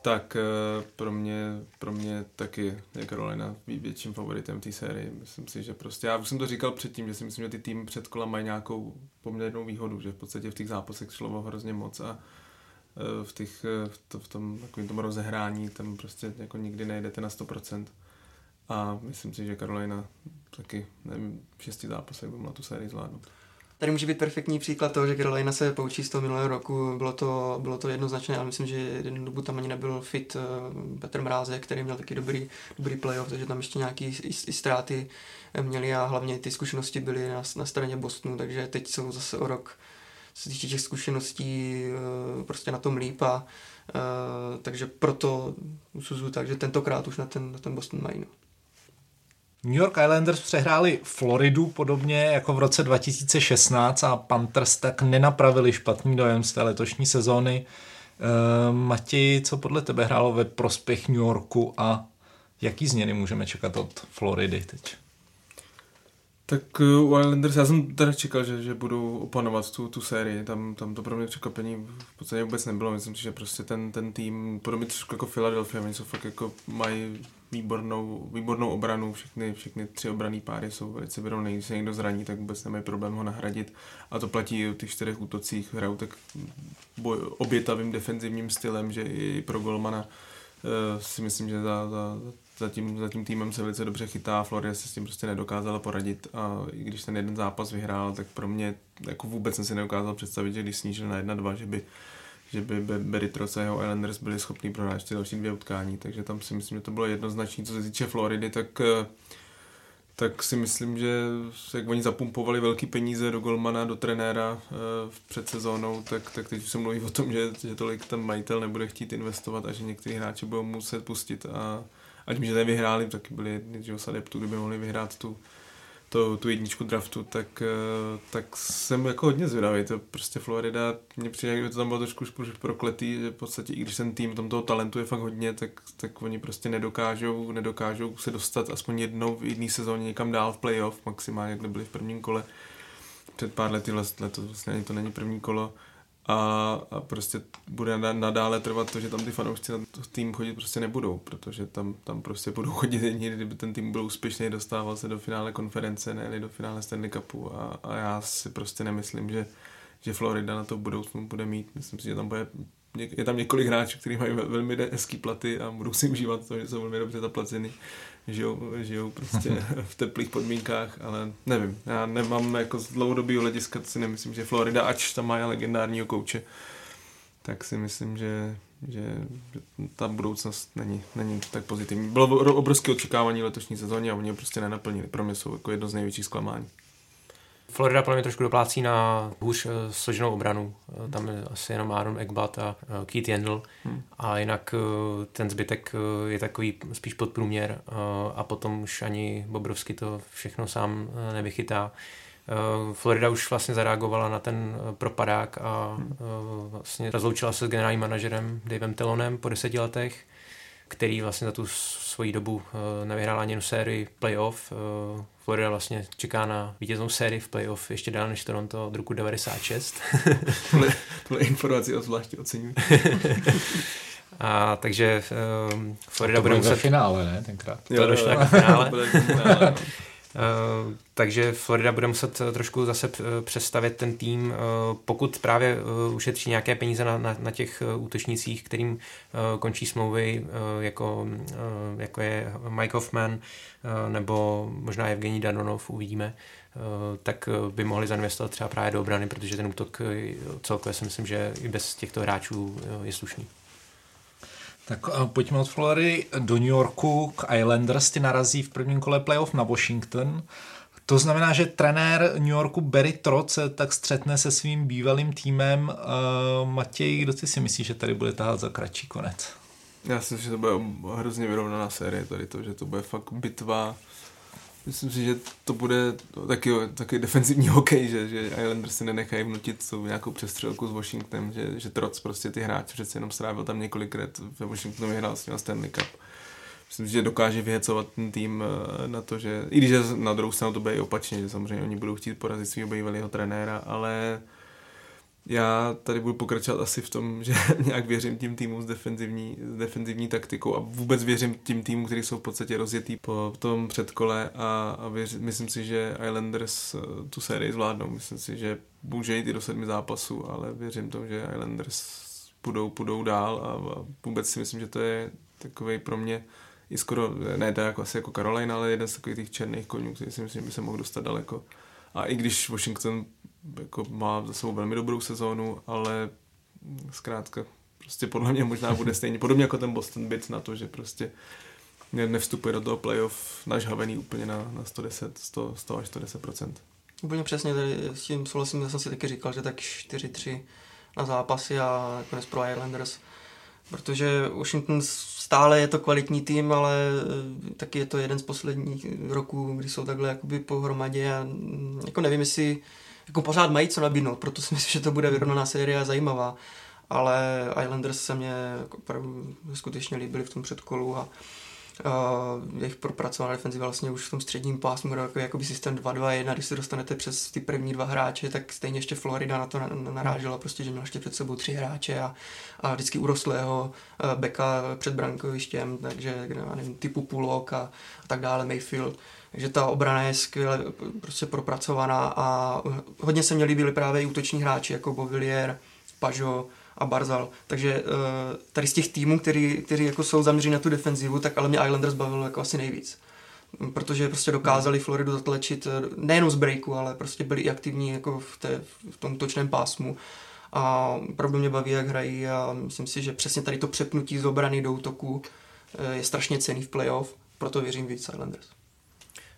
tak eh, pro mě, pro mě taky je Carolina vě- větším favoritem té série. Myslím si, že prostě, já už jsem to říkal předtím, že si myslím, že ty týmy před kola mají nějakou poměrnou výhodu, že v podstatě v těch zápasech šlo hrozně moc a eh, v, těch, eh, v, to, v tom takovým tom rozehrání tam prostě jako nikdy nejdete na 100%. A myslím si, že Carolina taky, nevím, v šesti zápasech by mohla tu sérii zvládnout. Tady může být perfektní příklad toho, že Carolina se poučí z toho minulého roku. Bylo to, bylo to jednoznačné, ale myslím, že jednu dobu tam ani nebyl fit eh, Petr Mrázek, který měl taky dobrý, dobrý playoff, takže tam ještě nějaké ztráty eh, měli a hlavně ty zkušenosti byly na, na straně Bostonu, takže teď jsou zase o rok se týče těch zkušeností eh, prostě na tom líp a takže proto usuzuju tak, že tentokrát už na ten, na ten Boston mají. No. New York Islanders přehráli Floridu podobně jako v roce 2016 a Panthers tak nenapravili špatný dojem z té letošní sezóny. E, Matěj, co podle tebe hrálo ve prospěch New Yorku a jaký změny můžeme čekat od Floridy teď? Tak eh, u Islanders, já jsem teda čekal, že, že budou opanovat tu, tu sérii, tam, tam to pro mě překvapení v podstatě vůbec nebylo, myslím si, že prostě ten, ten tým, podobně trošku jako Philadelphia, oni jsou fakt jako mají výbornou, výbornou obranu, všechny, všechny tři obraný páry jsou velice vyrovnané, když se někdo zraní, tak vůbec nemají problém ho nahradit. A to platí i o těch čtyřech útocích, hrajou tak boj, obětavým defenzivním stylem, že i pro golmana si myslím, že za, za, za, tím, za tím týmem se velice dobře chytá, Florida se s tím prostě nedokázala poradit a i když ten jeden zápas vyhrál, tak pro mě jako vůbec jsem si nedokázal představit, že když snížil na 1-2, že by že by Beritros a jeho Islanders byli schopni prohrát ty další dvě utkání, takže tam si myslím, že to bylo jednoznačné. Co se týče Floridy, tak tak si myslím, že jak oni zapumpovali velký peníze do golmana, do trenéra uh, před sezónou, tak, tak teď se mluví o tom, že, že tolik ten majitel nebude chtít investovat a že někteří hráči budou muset pustit a, a tím, že nevyhráli, taky byli jedni z adeptů, kdyby mohli vyhrát tu, to, tu jedničku draftu, tak, eh, tak jsem jako hodně zvědavý. To prostě Florida, mně přijde, kdyby to tam bylo trošku prokletý, že v podstatě i když ten tým tam toho talentu je fakt hodně, tak, tak oni prostě nedokážou, nedokážou se dostat aspoň jednou v jedné sezóně někam dál v playoff, maximálně, jak byli v prvním kole. Před pár lety, letos vlastně to není první kolo, a, a prostě bude nadále trvat to, že tam ty fanoušci na tým chodit prostě nebudou, protože tam, tam prostě budou chodit jedině, kdyby ten tým byl úspěšný, dostával se do finále konference, ne do finále Stanley Cupu. A, a já si prostě nemyslím, že, že Florida na to v budoucnu bude mít. Myslím si, že tam bude je tam několik hráčů, kteří mají velmi hezký platy a budou si užívat to, že jsou velmi dobře zaplaceny žijou, žijou prostě v teplých podmínkách, ale nevím, já nemám jako z dlouhodobého hlediska, si nemyslím, že Florida, ač tam má legendárního kouče, tak si myslím, že, že, ta budoucnost není, není tak pozitivní. Bylo obrovské očekávání letošní sezóně a oni ho prostě nenaplnili. Pro mě jsou jako jedno z největších zklamání. Florida podle mě trošku doplácí na hůř eh, složenou obranu. Eh, tam je asi jenom Aaron Ekbat a eh, Keith Yandel. Hmm. A jinak ten zbytek je takový spíš podprůměr a potom už ani Bobrovsky to všechno sám nevychytá. Florida už vlastně zareagovala na ten propadák a hmm. vlastně rozloučila se s generálním manažerem Davem Telonem po deseti letech který vlastně za tu svoji dobu uh, nevyhrál ani jednu sérii playoff. Uh, Florida vlastně čeká na vítěznou sérii v playoff ještě dál než Toronto od roku 96. tohle, tohle informaci zvláště oceňuji. A takže um, Florida bude muset... finále, ne, tenkrát. To došlo jako finále. Uh, takže Florida bude muset eh, trošku zase eh, přestavit ten tým, pokud právě ušetří nějaké peníze na, na, na těch útočnících, kterým končí smlouvy, jako, jako je Mike Hoffman nebo možná Evgení Danonov, uvidíme, tak by mohli zainvestovat třeba právě do obrany, protože ten útok celkově si myslím, že i bez těchto hráčů je slušný. Tak pojďme od Floridy do New Yorku k Islanders, ty narazí v prvním kole playoff na Washington. To znamená, že trenér New Yorku Barry Trotz tak střetne se svým bývalým týmem. Uh, Matěj, kdo ty si myslí, že tady bude tahat za kratší konec? Já si myslím, že to bude hrozně vyrovnaná série tady to, že to bude fakt bitva Myslím si, že to bude taky, taky defenzivní hokej, že, že Islanders si nenechají vnutit tu nějakou přestřelku s Washingtonem, že, že Troc prostě ty hráči přece jenom strávil tam několik let ve Washingtonu vyhrál s ním Stanley Cup. Myslím si, že dokáže vyhecovat ten tým eh, na to, že i když na druhou stranu to bude i opačně, že samozřejmě oni budou chtít porazit svého bývalého trenéra, ale já tady budu pokračovat asi v tom, že nějak věřím tím týmům s defenzivní, s defenzivní taktikou a vůbec věřím tím týmům, kteří jsou v podstatě rozjetý po tom předkole a, a věřím, myslím si, že Islanders eh, tu sérii zvládnou. Myslím si, že může jít i do sedmi zápasů, ale věřím tomu, že Islanders půjdou, půjdou dál a, a vůbec si myslím, že to je takový pro mě i skoro, ne to jako asi jako Carolina, ale jeden z takových těch černých konňů, který si myslím, že by se mohl dostat daleko. A i když Washington jako má za sebou velmi dobrou sezónu, ale zkrátka prostě podle mě možná bude stejně, podobně jako ten Boston Bits na to, že prostě nevstupuje do toho playoff nažhavený úplně na, na 110, 100, 100 až 110%. Úplně přesně, tady s tím souhlasím, já jsem si taky říkal, že tak 4-3 na zápasy a nakonec pro Islanders, protože Washington stále je to kvalitní tým, ale eh, taky je to jeden z posledních roků, kdy jsou takhle jakoby pohromadě a mm, jako nevím, jestli jako pořád mají co nabídnout, proto si myslím, že to bude vyrovnaná série a zajímavá. Ale Islanders se mě jako skutečně líbili v tom předkolu a uh, jejich propracovaná defenziva vlastně už v tom středním pásmu, jako, jako by systém 2-2-1, když se dostanete přes ty první dva hráče, tak stejně ještě Florida na to narážela, prostě, že měla ještě před sebou tři hráče a, a vždycky urostlého uh, beka před brankovištěm, takže nevím, typu Pulok a, a tak dále, Mayfield. Takže ta obrana je skvěle prostě propracovaná a hodně se mě líbili právě i útoční hráči jako Bovillier, Pažo a Barzal. Takže uh, tady z těch týmů, který, který jako jsou zaměření na tu defenzivu, tak ale mě Islanders bavilo jako asi nejvíc. Protože prostě dokázali Floridu zatlačit nejenom z breaku, ale prostě byli i aktivní jako v, té, v tom točném pásmu. A opravdu mě baví, jak hrají a myslím si, že přesně tady to přepnutí z obrany do útoku je strašně cený v playoff, proto věřím víc Islanders.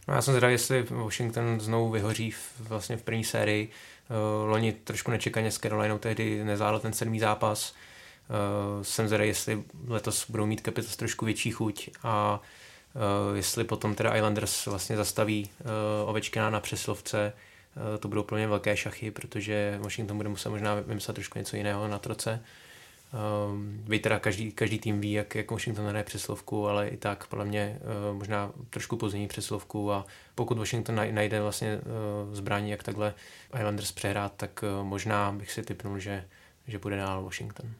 No já jsem zvědavý, jestli Washington znovu vyhoří v, vlastně v první sérii. Uh, loni trošku nečekaně s Carolinou tehdy nezvládl ten sedmý zápas. Uh, jsem zvědavý, jestli letos budou mít Capitals trošku větší chuť a uh, jestli potom teda Islanders vlastně zastaví Ovečkina na přeslovce, to budou mě velké šachy, protože Washington bude muset možná vymyslet trošku něco jiného na troce. Um, vy teda každý, každý tým ví, jak, jak Washington hraje přeslovku, ale i tak podle mě uh, možná trošku pozdění přeslovku a pokud Washington najde vlastně uh, zbraní, jak takhle Islanders přehrát, tak uh, možná bych si typnul, že, že bude dál Washington.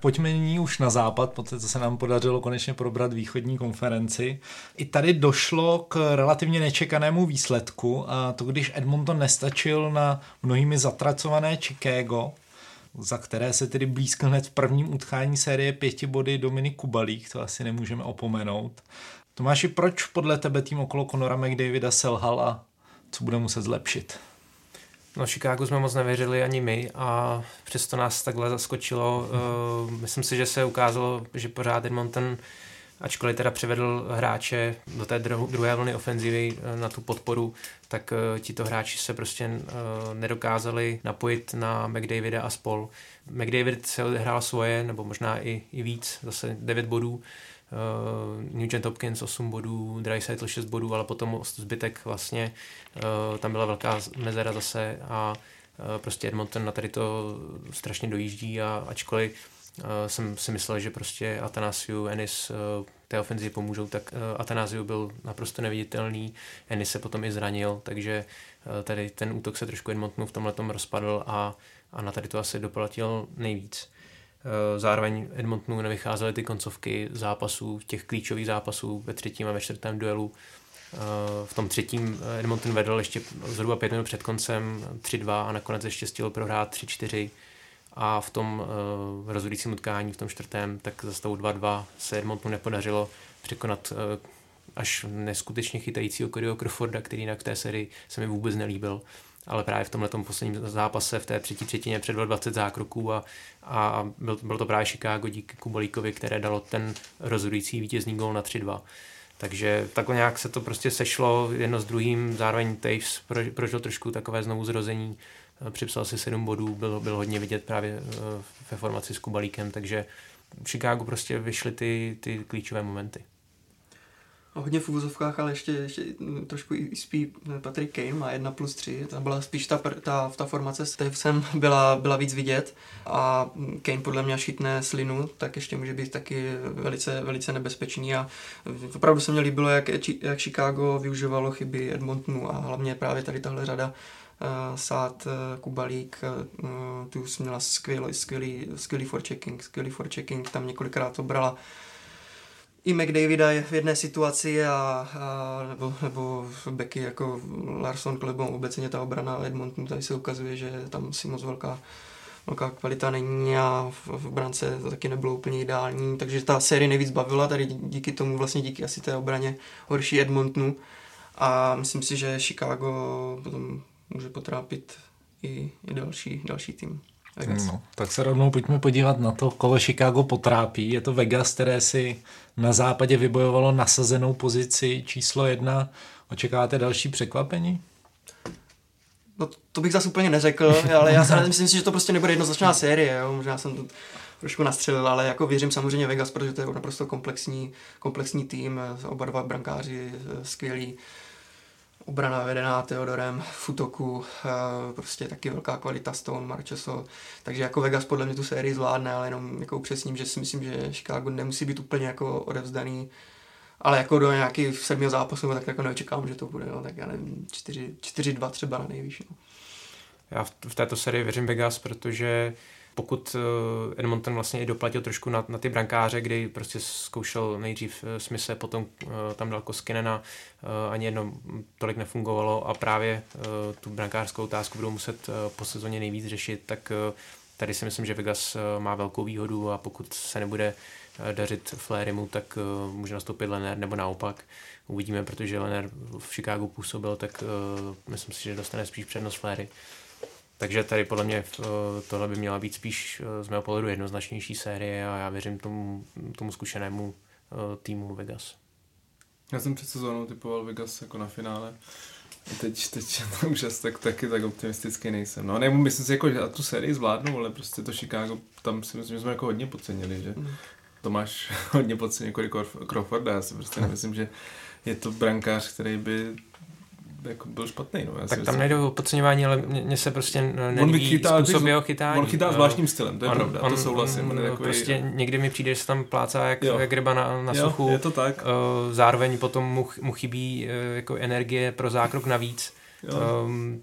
Pojďme nyní už na západ, protože se nám podařilo konečně probrat východní konferenci. I tady došlo k relativně nečekanému výsledku a to když Edmonton nestačil na mnohými zatracované Chicago, za které se tedy blízko hned v prvním utkání série pěti body Dominik Kubalík, to asi nemůžeme opomenout. Tomáši, proč podle tebe tým okolo Conora McDavida selhal a co bude muset zlepšit? No Chicago jsme moc nevěřili ani my a přesto nás takhle zaskočilo. Uh, myslím si, že se ukázalo, že pořád Edmonton ačkoliv teda převedl hráče do té druhé vlny ofenzivy eh, na tu podporu, tak uh, tito hráči se prostě nedokázali napojit na McDavida a spol. McDavid se odehrál svoje, nebo možná i, i víc, zase 9 bodů, Nugent Hopkins 8 bodů, Dreisaitl 6 bodů, ale potom zbytek vlastně, uh, tam byla velká mezera zase a uh, prostě Edmonton na tady to strašně dojíždí a ačkoliv jsem si myslel, že prostě Atanasiu, Ennis té ofenzi pomůžou, tak Atanasiu byl naprosto neviditelný, Ennis se potom i zranil, takže tady ten útok se trošku Edmontonu v tomhle rozpadl a, a na tady to asi doplatil nejvíc. Eh, zároveň Edmontonu nevycházely ty koncovky zápasů, těch klíčových zápasů ve třetím a ve čtvrtém duelu. Eh, v tom třetím Edmonton vedl ještě zhruba pět minut před koncem 3-2 a nakonec ještě stihl prohrát 3-4 a v tom uh, rozhodujícím utkání, v tom čtvrtém, tak za stavu 2-2 se Edmontonu nepodařilo překonat uh, až neskutečně chytajícího Codyho Crawforda, který jinak v té sérii se mi vůbec nelíbil ale právě v tomhle posledním zápase v té třetí třetině předvedl 20 zákroků a, a byl, byl to právě Chicago díky Kubalíkovi, které dalo ten rozhodující vítězný gol na 3-2. Takže takhle nějak se to prostě sešlo jedno s druhým, zároveň Taves prožil trošku takové znovu zrození, připsal si 7 bodů, byl, byl hodně vidět právě eh, ve formaci s Kubalíkem, takže v Chicago prostě vyšly ty, ty klíčové momenty hodně v úvozovkách, ale ještě, ještě trošku i spí Patrick Kane má 1 plus 3, tam byla spíš ta, ta, ta formace s Tavesem byla, byla víc vidět. A Kane podle mě šitne slinu, tak ještě může být taky velice, velice nebezpečný. A opravdu se mi líbilo, jak, jak Chicago využívalo chyby Edmontonu a hlavně právě tady tahle řada uh, Sát, uh, Kubalík, uh, tu měla skvělý, skvělý, skvělý forechecking, skvělý forechecking, tam několikrát to brala i McDavida je v jedné situaci a, a nebo, nebo Becky jako Larson Klebon, obecně ta obrana Edmontonu, tady se ukazuje, že tam si moc velká velká kvalita není a v, v brance to taky nebylo úplně ideální, takže ta série nejvíc bavila, tady díky tomu vlastně díky asi té obraně horší Edmontonu a myslím si, že Chicago potom může potrápit i, i další, další tým. Vegas. No, tak se rovnou pojďme podívat na to, koho Chicago potrápí. Je to Vegas, které si na západě vybojovalo nasazenou pozici číslo jedna. Očekáváte další překvapení? No to bych zase úplně neřekl, ale já si myslím si, že to prostě nebude jednoznačná série. Jo? Možná jsem to trošku nastřelil, ale jako věřím samozřejmě Vegas, protože to je naprosto komplexní, komplexní tým, oba dva brankáři skvělí obrana vedená Teodorem v útoku, eh, prostě taky velká kvalita Stone, Marcheso, takže jako Vegas podle mě tu sérii zvládne, ale jenom jako upřesním, že si myslím, že Chicago nemusí být úplně jako odevzdaný, ale jako do nějaký sedmého zápasu, tak jako neočekávám, že to bude, no, tak já nevím, 4-2 třeba na nejvyšší. No. Já v, v této sérii věřím Vegas, protože pokud uh, Edmonton vlastně i doplatil trošku na, na ty brankáře, kdy prostě zkoušel nejdřív uh, Smise, potom uh, tam dal Koskinena, ani jedno tolik nefungovalo a právě tu brankářskou otázku budou muset po sezóně nejvíc řešit, tak tady si myslím, že Vegas má velkou výhodu a pokud se nebude dařit Flairimu, tak může nastoupit Lener nebo naopak. Uvidíme, protože Lener v Chicagu působil, tak myslím si, že dostane spíš přednost Flairy. Takže tady podle mě eh, tohle by měla být spíš eh, z mého pohledu jednoznačnější série a já věřím tomu, tomu zkušenému eh, týmu Vegas. Já jsem před sezónou typoval Vegas jako na finále. A teď, teď už asi tak, taky tak optimistický nejsem. No, nebo myslím si, jako, že tu sérii zvládnu, ale prostě to Chicago, tam si myslím, že jsme jako hodně podcenili, že mm. Tomáš hodně podcenil jako Crawforda, já si prostě nemyslím, že je to brankář, který by jako byl špatný. No. Já tak tam nejde o podceňování, ale mně se prostě nelíbí chytá, způsob jeho chytání. On chytá zvláštním stylem, to je on, pravda, on, to souhlasím. On, on takový... Prostě někdy mi přijde, že se tam plácá jak, jak ryba na, na jo, suchu. je to tak. Uh, zároveň potom mu, mu chybí uh, jako energie pro zákrok navíc. Um,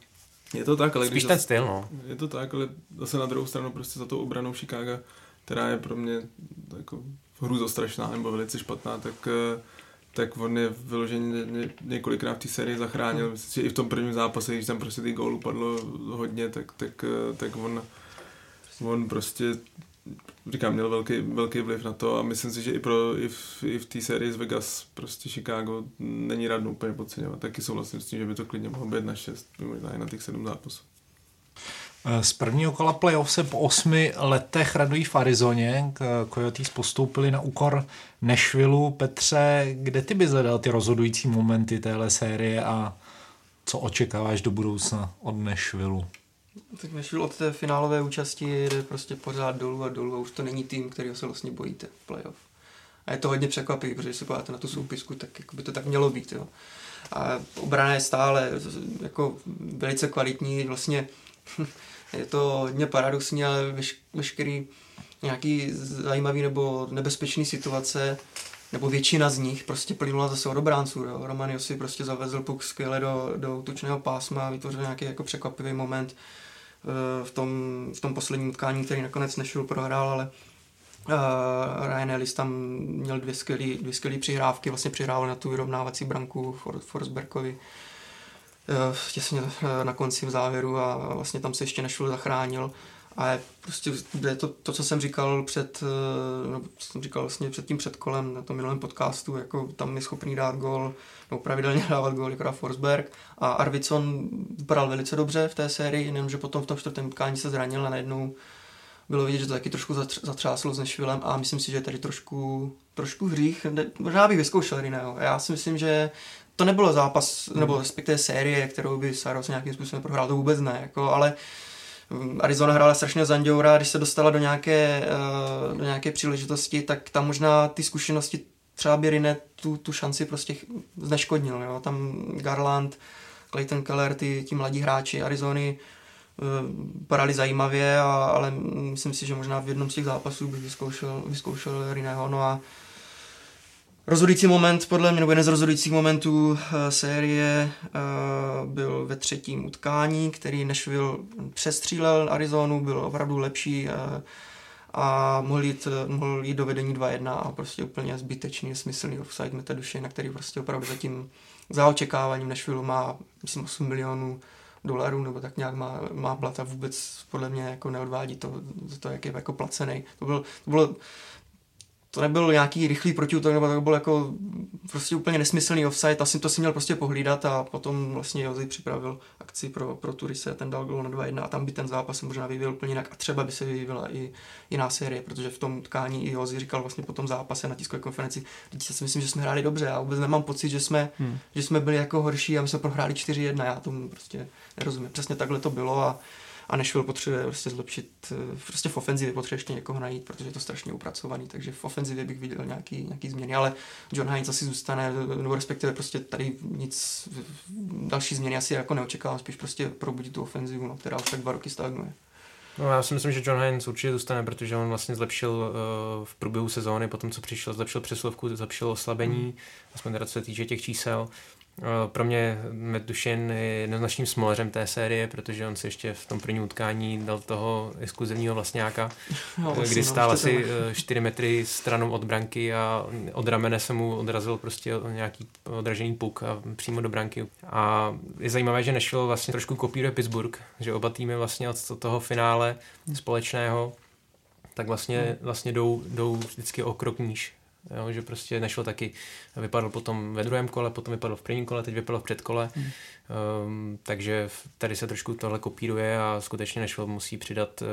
je to tak, ale spíš ten styl, no. Je to tak, ale zase na druhou stranu prostě za tou obranou Chicago, která je pro mě jako hrůzostrašná nebo velice špatná, tak uh, tak on je vyloženě několikrát v té sérii zachránil. Myslím, že i v tom prvním zápase, když tam prostě ty gólů padlo hodně, tak, tak, tak on, on prostě říkám, měl velký, velký vliv na to a myslím si, že i, pro, i v, i v té sérii z Vegas prostě Chicago není radno úplně podceňovat. Taky souhlasím s tím, že by to klidně mohlo být na 6, možná i na těch 7 zápasů. Z prvního kola playoff se po osmi letech radují v Arizoně. Coyotes postoupili na úkor Nashvilleu. Petře, kde ty bys hledal ty rozhodující momenty téhle série a co očekáváš do budoucna od Nashvilleu? Tak Nashville od té finálové účasti jde prostě pořád dolů a dolů a už to není tým, který se vlastně bojíte v playoff. A je to hodně překvapivý, protože se podíváte na tu soupisku, tak jako by to tak mělo být. Jo. A obrana je stále jako velice kvalitní, vlastně je to hodně paradoxní, ale veš, veškerý nějaký zajímavý nebo nebezpečný situace, nebo většina z nich prostě plynula zase od obránců. Jo. Roman si prostě zavezl puk skvěle do, do útočného pásma, vytvořil nějaký jako překvapivý moment eh, v tom, v tom posledním utkání, který nakonec nešel prohrál, ale uh, Ryan Ellis tam měl dvě skvělé dvě přihrávky, vlastně přihrával na tu vyrovnávací branku For, Forsbergovi. Eh, těsně eh, na konci v závěru a vlastně tam se ještě nešel zachránil. A prostě je to, to, co jsem říkal před, eh, no, co jsem říkal vlastně před tím předkolem na tom minulém podcastu, jako tam je schopný dát gol, nebo pravidelně dávat gol jako Forsberg a Arvidsson vypadal velice dobře v té sérii, jenomže potom v tom čtvrtém utkání se zranil a najednou bylo vidět, že to taky trošku zatřáslo s Nešvilem a myslím si, že je tady trošku, trošku hřích. Možná bych vyzkoušel Riného. Já si myslím, že to nebylo zápas, nebo hmm. respektive série, kterou by Saros nějakým způsobem prohrál, to vůbec ne, jako, ale mm, Arizona hrála strašně Zanděura, když se dostala do nějaké, uh, do nějaké příležitosti, tak tam možná ty zkušenosti třeba by Rine tu, tu šanci prostě zneškodnil. Jo. Tam Garland, Clayton Keller, ty, ti mladí hráči Arizony uh, padali zajímavě, a, ale myslím si, že možná v jednom z těch zápasů bych vyzkoušel, vyzkoušel Rineho. No a Rozhodující moment, podle mě, nebo jeden z rozhodujících momentů uh, série uh, byl ve třetím utkání, který Nashville přestřílel Arizonu, byl opravdu lepší uh, a mohl jít, mohl jít do vedení 2-1 a prostě úplně zbytečný, smyslný offside metaduše, na který prostě opravdu zatím za očekáváním Nashville má, myslím, 8 milionů dolarů, nebo tak nějak má, má plata vůbec podle mě jako neodvádí to, to jak je jako placený. To, byl, to bylo to nebyl nějaký rychlý protiútok, nebo to byl jako prostě úplně nesmyslný offside, asi to si měl prostě pohlídat a potom vlastně Jozy připravil akci pro, pro Turise, ten dal gol na 2-1 a tam by ten zápas možná vyvíjel úplně jinak a třeba by se vyvíjela i jiná série, protože v tom tkání i Jozy říkal vlastně po tom zápase na tiskové konferenci, teď si myslím, že jsme hráli dobře, já vůbec nemám pocit, že jsme, hmm. že jsme byli jako horší a my jsme prohráli 4-1, já tomu prostě nerozumím. Přesně takhle to bylo a a Nashville potřebuje prostě zlepšit, eh, prostě v ofenzivě potřebuje ještě někoho najít, protože je to strašně upracovaný, takže v ofenzivě bych viděl nějaký, nějaký změny, ale John Hines asi zůstane, nebo respektive prostě tady nic, další změny asi jako neočekávám, spíš prostě probudit tu ofenzivu, no, která už tak dva roky stagnuje. No já si myslím, že John Hines určitě zůstane, protože on vlastně zlepšil uh, v průběhu sezóny, potom co přišel, zlepšil přeslovku, zlepšil oslabení, mm. aspoň teda co se týče těch čísel. Pro mě Matt je jednoznačným smoleřem té série, protože on si ještě v tom prvním utkání dal toho exkluzivního vlastňáka, no, kdy vlastně, stál asi 4 metry stranou od branky a od ramene se mu odrazil prostě nějaký odražený puk a přímo do branky. A je zajímavé, že nešlo vlastně trošku kopíruje Pittsburgh, že oba týmy vlastně od toho finále společného tak vlastně, hmm. vlastně jdou, jdou vždycky o krok níž. Jo, že prostě nešlo taky, vypadl potom ve druhém kole, potom vypadl v prvním kole, teď vypadl v předkole, hmm. um, takže tady se trošku tohle kopíruje a skutečně nešlo musí přidat uh,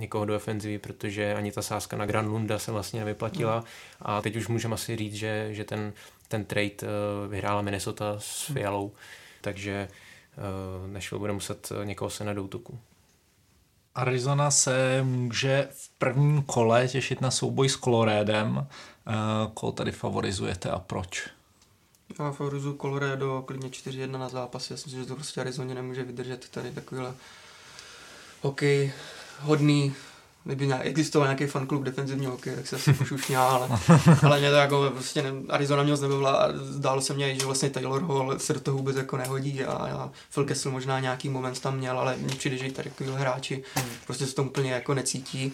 někoho do ofenzivy, protože ani ta sázka na Grand Lunda se vlastně nevyplatila hmm. a teď už můžeme asi říct, že, že ten, ten trade uh, vyhrála Minnesota s hmm. Fialou, hmm. takže uh, nešlo bude muset někoho se do útoku. Arizona se může v prvním kole těšit na souboj s Coloradem. Eh, koho tady favorizujete a proč? Já favorizuju Colorado klidně 4-1 na zápas. Já si myslím, že to prostě Arizoně nemůže vydržet tady takovýhle hokej hodný kdyby existoval nějaký fanklub defenzivního hokeje, tak se asi pošušňá, ale, ale mě to jako vlastně ne, Arizona mě znebavila a zdálo se mně, že vlastně Taylor Hall se do toho vůbec jako nehodí a, a Phil Kessel možná nějaký moment tam měl, ale mně přijde, že i tady takový hráči hmm. prostě se to úplně jako necítí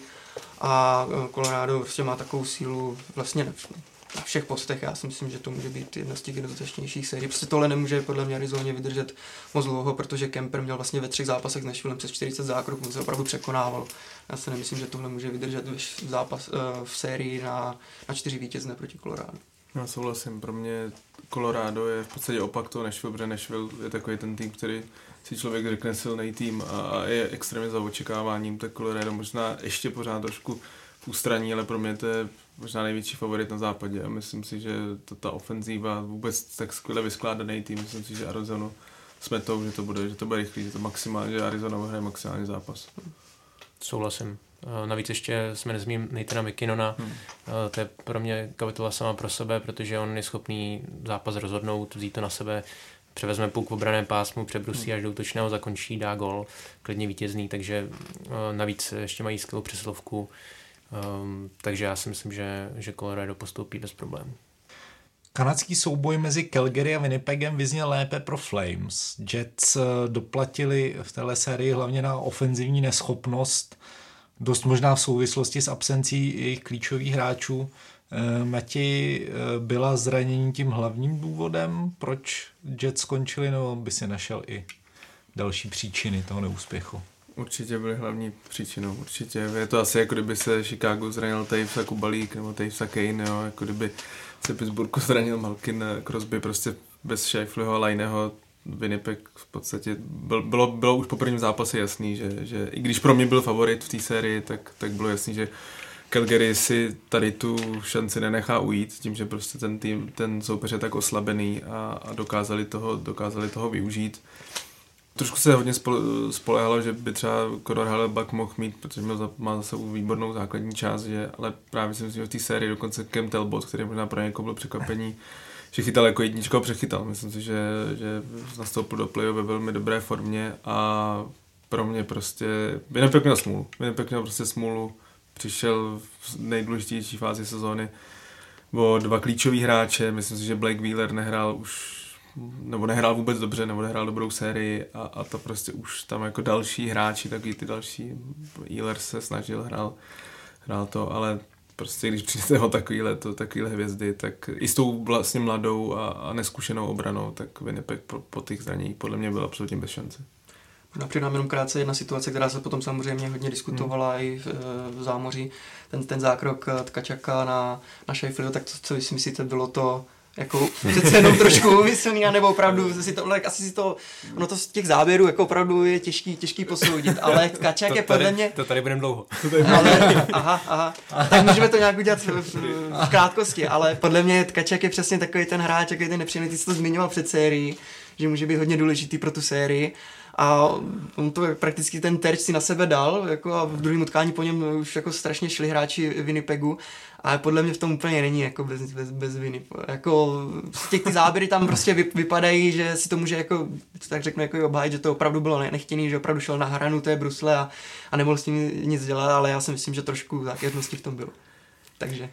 a eh, Colorado prostě má takovou sílu vlastně všech postech. Já si myslím, že to může být jedna z těch nejdostatečnějších sérií. Prostě tohle nemůže podle mě Arizoně vydržet moc dlouho, protože Kemper měl vlastně ve třech zápasech s Nashvillem přes 40 zákroků, on se opravdu překonával. Já si nemyslím, že tohle může vydržet v, zápas, eh, v sérii na, na čtyři vítězné proti Colorado. Já souhlasím, pro mě Colorado je v podstatě opak toho Nashville, protože Nashville je takový ten tým, který si člověk řekne silný tým a je extrémně za očekáváním, tak Colorado možná ještě pořád trošku ústraní, ale pro mě to je možná největší favorit na západě a myslím si, že to, ta ofenzíva vůbec tak skvěle vyskládaný tým, myslím si, že Arizona smetou, že to bude, že to bude rychlý, že to maximálně, že Arizona vyhraje maximální zápas. Souhlasím. Navíc ještě jsme nezmím Nathana McKinnona, hmm. to je pro mě kapitola sama pro sebe, protože on je schopný zápas rozhodnout, vzít to na sebe, převezme puk v obraném pásmu, přebrusí hmm. až do útočného, zakončí, dá gol, klidně vítězný, takže navíc ještě mají skvělou přeslovku, Um, takže já si myslím, že, že Colorado postoupí bez problémů. Kanadský souboj mezi Calgary a Winnipegem vyzněl lépe pro Flames. Jets eh, doplatili v téhle sérii hlavně na ofenzivní neschopnost, dost možná v souvislosti s absencí jejich klíčových hráčů. Eh, Mati, eh, byla zranění tím hlavním důvodem, proč Jets skončili, nebo by si našel i další příčiny toho neúspěchu? Určitě byly hlavní příčinou, určitě. Je to asi jako kdyby se Chicago zranil Taves a Kubalík, nebo Taves a Kane, jo, jako kdyby se Pittsburghu zranil Malkin, Crosby, prostě bez Scheifleho a Laineho Winnipeg v podstatě byl, bylo, bylo už po prvním zápase jasný, že, že i když pro mě byl favorit v té sérii, tak, tak bylo jasný, že Calgary si tady tu šanci nenechá ujít, tím, že prostě ten tým, ten soupeř je tak oslabený a, a dokázali, toho, dokázali toho využít. Trošku se hodně spolehalo, že by třeba Conor Hallebuck mohl mít, protože měl za, má za sebou výbornou základní část, že, ale právě si myslím, že v té sérii dokonce Kem Talbot, který možná pro někoho byl překvapení, že chytal jako jednička přechytal. Myslím si, že, že nastoupil do play ve velmi dobré formě a pro mě prostě, Winnipeg měl smůlu. Winnipeg měl prostě smůlu, přišel v nejdůležitější fázi sezóny o dva klíčoví hráče, myslím si, že Blake Wheeler nehrál už nebo nehrál vůbec dobře, nebo nehrál dobrou sérii a, a to prostě už tam jako další hráči, taky ty další, Ealer se snažil, hrál, hrál to, ale prostě když přijde o takovýhle, to, takovýhle hvězdy, tak i s tou vlastně mladou a, a neskušenou obranou, tak Winnipeg po, po těch zraněních podle mě byl absolutně bez šance. Možná přidám jenom krátce jedna situace, která se potom samozřejmě hodně diskutovala hmm. i v, v zámoří. Ten, ten zákrok Tkačaka na, na Sheffieldu, tak to, co si myslíte, bylo to jako přece jenom trošku umyslný, nebo opravdu si to, asi si to, ono to z těch záběrů jako opravdu je těžký, těžký posoudit, ale Kačák to je podle mě... To tady budeme dlouho. Ale, aha, aha, tak můžeme to nějak udělat v, v, v krátkosti, ale podle mě Kačák je přesně takový ten hráč, jaký ten nepříjemný, ty jsi to zmiňoval před sérií, že může být hodně důležitý pro tu sérii a on to prakticky ten terč si na sebe dal jako a v druhém utkání po něm už jako strašně šli hráči Winnipegu ale podle mě v tom úplně není jako bez, bez, bez viny. Jako těch ty záběry tam prostě vypadají, že si to může jako, tak řeknu, jako obhájit, že to opravdu bylo nechtěný, že opravdu šel na hranu té brusle a, a nemohl s tím nic dělat, ale já si myslím, že trošku zákeřnosti v tom bylo. Takže,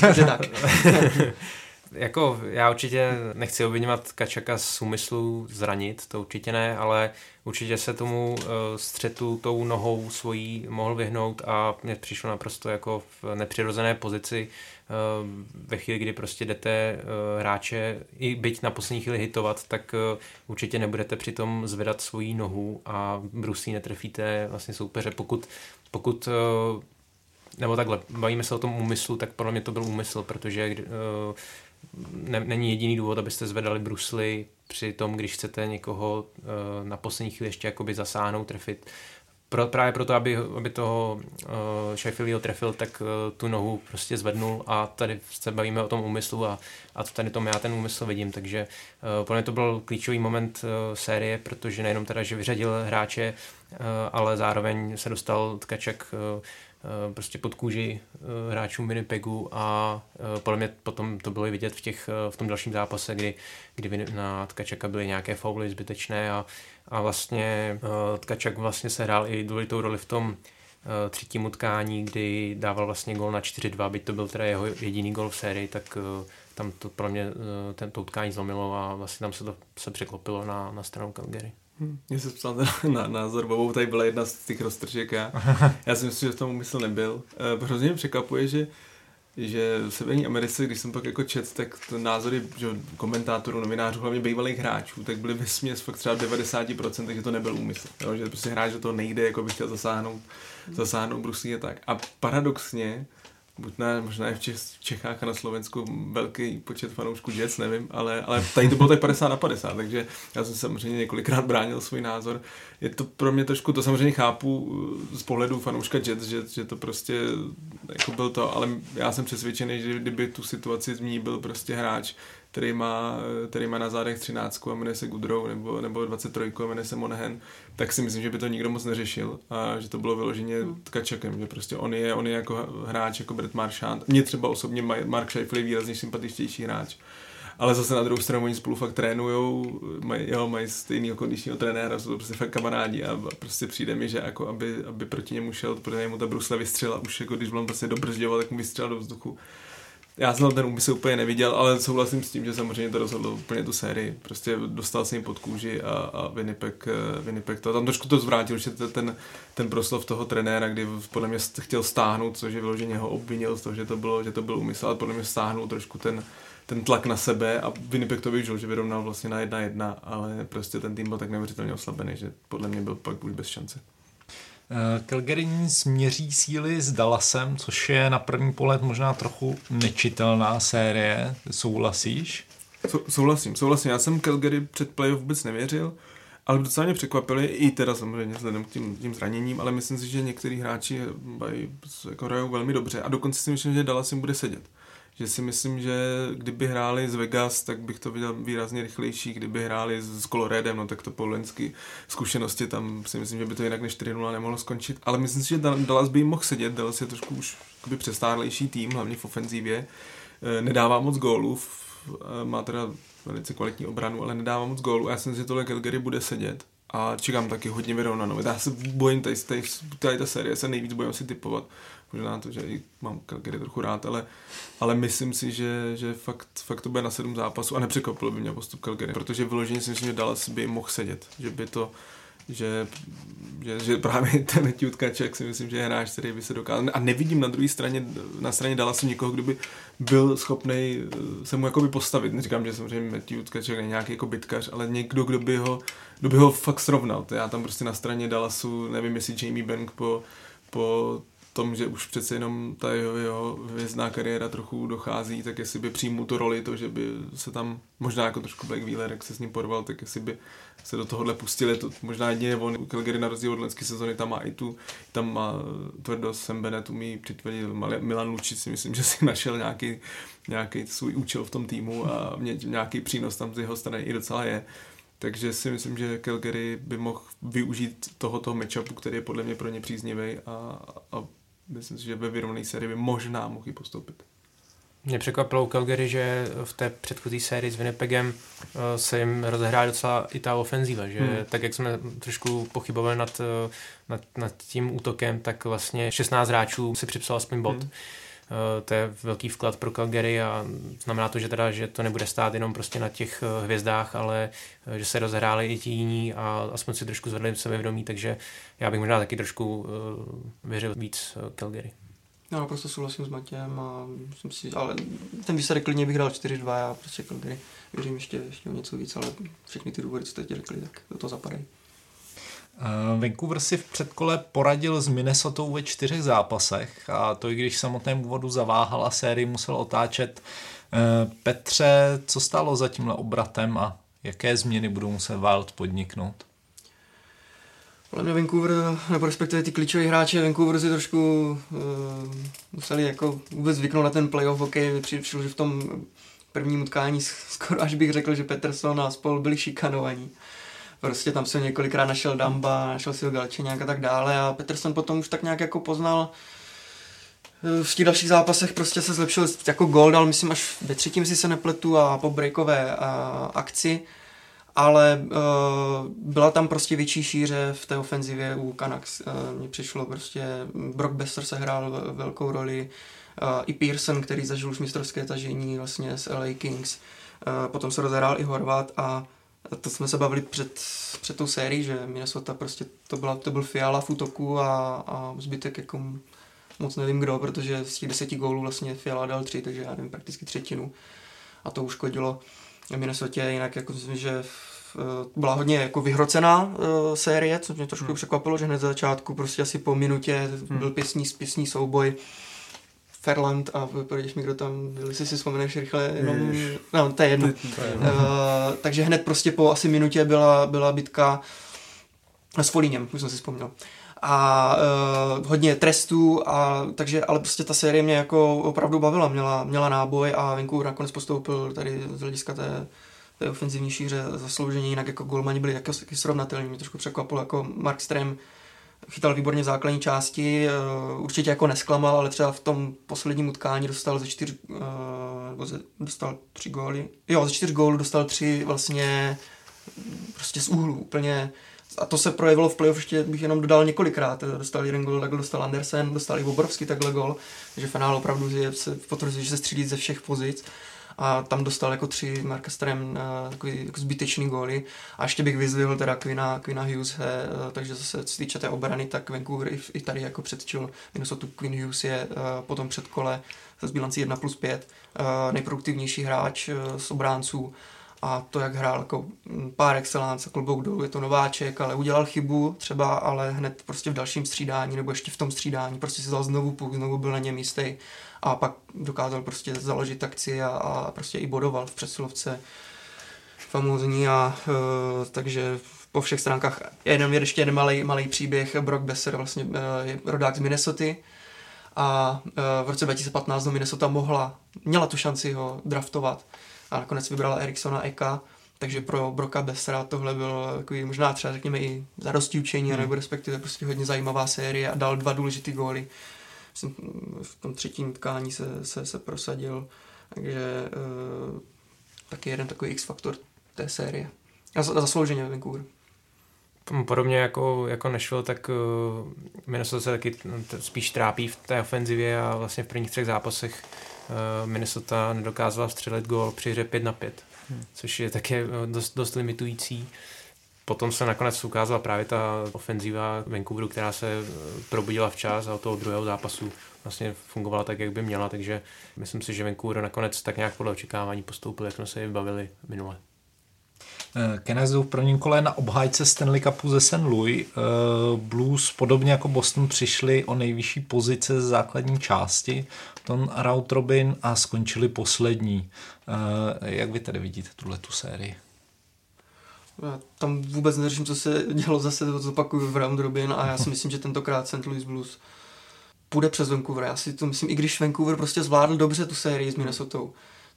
takže tak. jako já určitě nechci obvinovat Kačaka z úmyslu zranit, to určitě ne, ale určitě se tomu uh, střetu tou nohou svojí mohl vyhnout a mě přišlo naprosto jako v nepřirozené pozici uh, ve chvíli, kdy prostě jdete uh, hráče i byť na poslední chvíli hitovat, tak určitě nebudete přitom zvedat svoji nohu a brusí netrefíte vlastně soupeře, pokud, pokud nebo takhle, bavíme se o tom úmyslu, tak podle mě to byl úmysl, protože ne, není jediný důvod, abyste zvedali brusly při tom, když chcete někoho uh, na poslední chvíli ještě jakoby zasáhnout, trefit. Pro, právě proto, aby, aby toho uh, Sheffieldho trefil, tak uh, tu nohu prostě zvednul a tady se bavíme o tom úmyslu a, a tady tom já ten úmysl vidím, takže uh, pro mě to byl klíčový moment uh, série, protože nejenom teda, že vyřadil hráče, uh, ale zároveň se dostal Tkaček uh, Eh, prostě pod kůži eh, hráčům Winnipegu a eh, podle mě potom to bylo vidět v, těch, v tom dalším zápase, kdy, kdy na Tkačaka byly nějaké fauly zbytečné a, a vlastně Tkačak vlastně se hrál i důležitou roli v tom třetím utkání, kdy dával vlastně gol na 4-2, byť to byl teda jeho jediný gol v sérii, tak tam to pro mě tento utkání zlomilo a vlastně tam se to se překlopilo na, na stranu Calgary. Hm, mně se psal na názor, Bobou tady byla jedna z těch roztržek a já si myslím, že v tom úmysl nebyl. E, hrozně mě překvapuje, že že v Severní Americe, když jsem pak jako čet, tak to názory že komentátorů, novinářů, hlavně bývalých hráčů, tak byly ve směs fakt třeba 90%, takže to nebyl úmysl. Jo? Že prostě hráč do toho nejde, jako by chtěl zasáhnout, zasáhnout Bruslí a tak. A paradoxně, buď ne, možná i v, Čech, v Čechách a na Slovensku velký počet fanoušků Jets, nevím, ale, ale tady to bylo tak 50 na 50, takže já jsem samozřejmě několikrát bránil svůj názor. Je to pro mě trošku, to samozřejmě chápu z pohledu fanouška Jets, že, že to prostě jako byl to, ale já jsem přesvědčený, že kdyby tu situaci z ní byl prostě hráč, který má, který má na zádech 13 a jmenuje se Goodrow, nebo, nebo 23 a jmenuje se Monahan, tak si myslím, že by to nikdo moc neřešil a že to bylo vyloženě hmm. tkačakem, že prostě on je, on je jako hráč, jako Brett Marchand. Mně třeba osobně Mark Scheifele je výrazně sympatičtější hráč. Ale zase na druhou stranu oni spolu fakt trénujou, mají, jo, mají stejného kondičního trenéra, jsou to prostě fakt kamarádi a prostě přijde mi, že jako aby, aby proti němu šel, protože mu ta brusle vystřela už jako když on prostě dobrzděval, tak mu vystřelil do vzduchu já jsem ten úmysl úplně neviděl, ale souhlasím s tím, že samozřejmě to rozhodlo úplně tu sérii. Prostě dostal jsem jim pod kůži a, a Winnipeg, eh, Winnipeg to. Tam trošku to zvrátil, že ten, ten proslov toho trenéra, kdy podle mě chtěl stáhnout, což je vyloženě ho obvinil z toho, že to bylo, že to byl úmysl, ale podle mě stáhnul trošku ten, ten tlak na sebe a Winnipeg to využil, že vyrovnal vlastně na jedna jedna, ale prostě ten tým byl tak neuvěřitelně oslabený, že podle mě byl pak už bez šance. Eh, Calgary směří síly s Dallasem, což je na první pohled možná trochu nečitelná série. Souhlasíš? Sou, souhlasím, souhlasím. Já jsem Calgary před playoff vůbec nevěřil, ale docela mě překvapili, i teda samozřejmě vzhledem k tím, tím zraněním, ale myslím si, že některý hráči jako hrajou velmi dobře a dokonce si myslím, že Dallas jim bude sedět že si myslím, že kdyby hráli z Vegas, tak bych to viděl výrazně rychlejší, kdyby hráli s Coloredem, no tak to po zkušenosti, tam si myslím, že by to jinak než 4-0 nemohlo skončit, ale myslím si, že Dallas by jim mohl sedět, Dallas je trošku už přestárlejší tým, hlavně v ofenzívě, e, nedává moc gólů, e, má teda velice kvalitní obranu, ale nedává moc gólů. Já si myslím, že tohle Calgary bude sedět. A čekám taky hodně vyrovnanou. Já se bojím, tady, tady, tady ta série se nejvíc bojím si typovat, možná to, že i mám Calgary trochu rád, ale, ale myslím si, že, že fakt, fakt to bude na sedm zápasů a nepřekvapilo by mě postup Calgary, protože vyloženě si myslím, že Dallas by mohl sedět, že by to, že, že, že právě ten Matthew Tkaček si myslím, že je hráč, který by se dokázal. A nevidím na druhé straně, na straně Dallasu někoho, kdo by byl schopný eh, se mu jakoby postavit. Neříkám, že samozřejmě Matthew Tkaček není nějaký jako bitkař, ale někdo, kdo by ho, kdo by ho fakt srovnal. Já tam prostě na straně Dallasu, nevím, jestli Jamie Bank po, po tom, že už přece jenom ta jeho, jeho hvězdná kariéra trochu dochází, tak jestli by přijmu tu roli, to, že by se tam možná jako trošku Black Wheeler, jak se s ním porval, tak jestli by se do tohohle pustili, to možná jedině on, Calgary na rozdíl od lenské sezony, tam má i tu, tam má tvrdost, Sam Bennett umí přitvrdit, Milan Lučic si myslím, že si našel nějaký, nějaký svůj účel v tom týmu a mě, nějaký přínos tam z jeho strany i docela je. Takže si myslím, že Calgary by mohl využít tohoto matchupu, který je podle mě pro ně příznivý a, a myslím si, že ve vyrovnané sérii by možná mohli postoupit. Mě překvapilo u Calgary, že v té předchozí sérii s Winnipegem eh, se jim rozehrála docela i ta ofenzíva, že hmm. tak jak jsme trošku pochybovali nad, eh, nad, nad tím útokem, tak vlastně 16 hráčů si připsal aspoň bod. Hmm. To je velký vklad pro Calgary a znamená to, že teda, že to nebude stát jenom prostě na těch hvězdách, ale že se rozhráli i ti jiní a aspoň si trošku zvedli sebevědomí, takže já bych možná taky trošku věřil víc Calgary. Já naprosto souhlasím s Matějem a myslím si, ale ten výsledek klidně bych dal 4-2, já prostě Calgary věřím ještě, ještě o něco víc, ale všechny ty důvody, co teď řekli, tak do toho zapadají. Uh, Vancouver si v předkole poradil s Minnesota ve čtyřech zápasech a to i když v samotném úvodu zaváhal a sérii musel otáčet. Uh, Petře, co stálo za tímhle obratem a jaké změny budou muset Wild podniknout? Podle mě Vancouver, nebo respektive ty klíčoví hráči Vancouver si trošku uh, museli jako vůbec zvyknout na ten playoff hokej. Přišlo, že v tom prvním utkání skoro až bych řekl, že Peterson a spol byli šikanovaní. Prostě tam se několikrát našel Damba, našel si ho Galčeňák a tak dále a Peterson potom už tak nějak jako poznal eh, v těch dalších zápasech prostě se zlepšil, jako gol dal, myslím, až ve třetím si se nepletu a po breakové a, akci ale uh, byla tam prostě větší šíře v té ofenzivě u Canucks. Uh, mně přišlo prostě, Brock Besser se hrál velkou roli, uh, i Pearson, který zažil už mistrovské tažení vlastně s LA Kings. Uh, potom se rozehrál i Horvat a to jsme se bavili před, před tou sérií, že Minnesota prostě to, byla, to byl Fiala v útoku a, a zbytek jako moc nevím kdo, protože z těch deseti gólů vlastně Fiala dal tři, takže já nevím, prakticky třetinu. A to uškodilo Minnesota, jinak jako myslím, že byla hodně jako vyhrocená uh, série, co mě trošku hmm. překvapilo, že hned za začátku prostě asi po minutě hmm. byl pěsní, pěsní souboj Fairland a pověděš mi, kdo tam byl, jestli si vzpomeneš rychle, jenom, no, to je jedno. Uh, takže hned prostě po asi minutě byla, byla bitka s Folíněm, už jsem si vzpomněl. A uh, hodně trestů, a, takže, ale prostě ta série mě jako opravdu bavila, měla, měla náboj a Vancouver nakonec postoupil tady z hlediska té, té ofenzivní šíře zasloužení, jinak jako golmani byli jako srovnatelní, mě trošku překvapilo, jako Mark Strem chytal výborně v základní části, uh, určitě jako nesklamal, ale třeba v tom posledním utkání dostal ze čtyř, uh, nebo ze, dostal tři góly, jo, ze čtyř gólů dostal tři vlastně prostě z úhlu, úplně. A to se projevilo v playoff, ještě bych jenom dodal několikrát. Dostal jeden gol, takhle dostal Andersen, dostal i Bobrovský takhle gol, takže finál opravdu je, se potvrzuje, že se střílí ze všech pozic a tam dostal jako tři Marka Strem uh, takový jako zbytečný góly. A ještě bych vyzvihl teda Quina, Quina Hughes, he, uh, takže zase co týče té obrany, tak Vancouver i, i tady jako předčil Minnesota Quinn Hughes je uh, potom před kole z bilancí 1 plus 5 uh, nejproduktivnější hráč z obránců a to, jak hrál jako mm, pár excellence, klobouk dolů, je to nováček, ale udělal chybu třeba, ale hned prostě v dalším střídání nebo ještě v tom střídání prostě si dal znovu půl, znovu byl na něm jistý a pak dokázal prostě založit akci a, a prostě i bodoval v přesilovce famózní a uh, takže po všech stránkách jenom je ještě jeden malý, malý příběh. Brock Besser vlastně uh, je rodák z Minnesota a uh, v roce 2015 do Minnesota mohla, měla tu šanci ho draftovat a nakonec vybrala Ericssona Eka, takže pro Broka Bessera tohle bylo takový možná třeba řekněme i zadosti učení, hmm. nebo respektive prostě hodně zajímavá série a dal dva důležitý góly. V tom třetím tkání se, se, se prosadil, takže uh, taky jeden takový X-faktor té série. A zaslouženě Vancouver. Podobně jako, jako Nashville, tak uh, Minnesota se taky spíš trápí v té ofenzivě a vlastně v prvních třech zápasech Minnesota nedokázala střelit gól při hře 5 na 5, hmm. což je také dost, dost limitující. Potom se nakonec ukázala právě ta ofenziva Vancouveru, která se probudila včas a od toho druhého zápasu vlastně fungovala tak, jak by měla, takže myslím si, že Vancouver nakonec tak nějak podle očekávání postoupil, jak jsme se bavili minule. Kenneth v prvním kole na obhájce Stanley Cupu ze St. Louis. Eh, Blues podobně jako Boston přišli o nejvyšší pozice z základní části, ton round robin a skončili poslední. Eh, jak vy tedy vidíte tuhle tu sérii? Já tam vůbec neřeším, co se dělo zase, to zopakuju v round robin a já si myslím, že tentokrát St. Louis Blues půjde přes Vancouver. Já si to myslím, i když Vancouver prostě zvládl dobře tu sérii s Minnesota,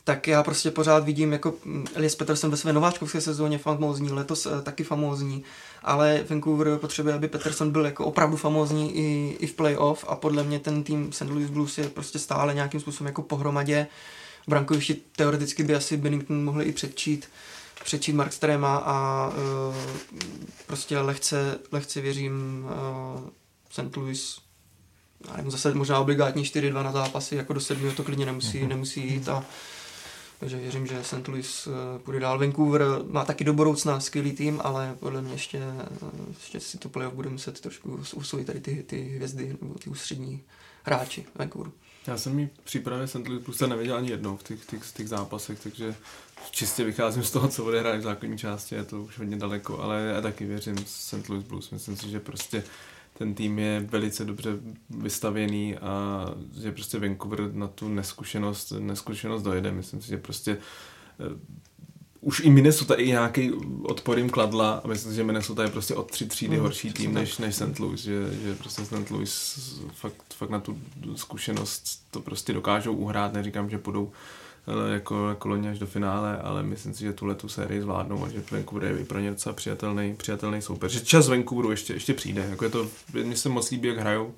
tak já prostě pořád vidím jako mm, Elias Peterson ve své nováčkovské sezóně famózní, letos uh, taky famózní, ale Vancouver potřebuje, aby Peterson byl jako opravdu famózní i, i v playoff a podle mě ten tým St. Louis Blues je prostě stále nějakým způsobem jako pohromadě. Brankovišti teoreticky by asi Bennington mohli i předčít, předčít Markstrema a uh, prostě lehce, lehce věřím uh, St. Louis já nevím, zase možná obligátní 4-2 na zápasy, jako do sedmi to klidně nemusí, Mhm. nemusí jít a takže věřím, že St. Louis eh, půjde dál. Vancouver má taky do budoucna skvělý tým, ale podle mě ještě, eh, ještě si to playoff bude muset trošku usvojit tady ty, ty hvězdy nebo ty ústřední hráči Vancouveru. Já jsem v přípravě St. Louis Blues neviděl ani jednou v těch, těch, těch zápasech, takže čistě vycházím z toho, co bude hrát v základní části, je to už hodně daleko, ale já taky věřím St. Louis Blues. Myslím si, že prostě ten tým je velice dobře vystavěný a že prostě Vancouver na tu neskušenost, neskušenost dojede. Myslím si, že prostě uh, už i Minnesota i nějaký odpor jim kladla a myslím si, že Minnesota je prostě od tři třídy Mm, horší tým než, než St. Louis, že, že prostě St. Louis fakt, fakt na tu zkušenost to prostě dokážou uhrát, neříkám, že půjdou ale jako, jako loni až do finále, ale myslím si, že tuhle tu sérii zvládnou a že Vancouver je pro ně docela přijatelný, přijatelný soupeř. Že čas Vancouveru ještě, ještě přijde, jako je to, mně se moc líbí, jak hrajou,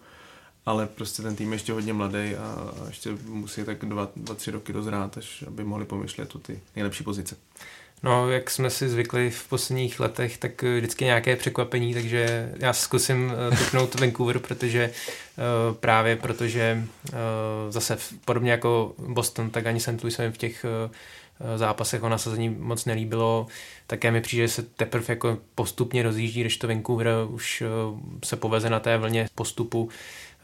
ale prostě ten tým je ještě hodně mladý a, a ještě musí tak dva, dva, tři roky dozrát, až aby mohli pomyšlet tu ty nejlepší pozice. No, jak jsme si zvykli v posledních letech, tak eh, vždycky nějaké překvapení, takže já zkusím eh, typnout Vancouver, protože eh, právě protože eh, zase v- podobně jako Boston, tak ani St. Louis v těch eh, zápasech o nasazení moc nelíbilo. Také mi přijde, že se teprve jako postupně rozjíždí, když to Vancouver už eh, se poveze na té vlně postupu.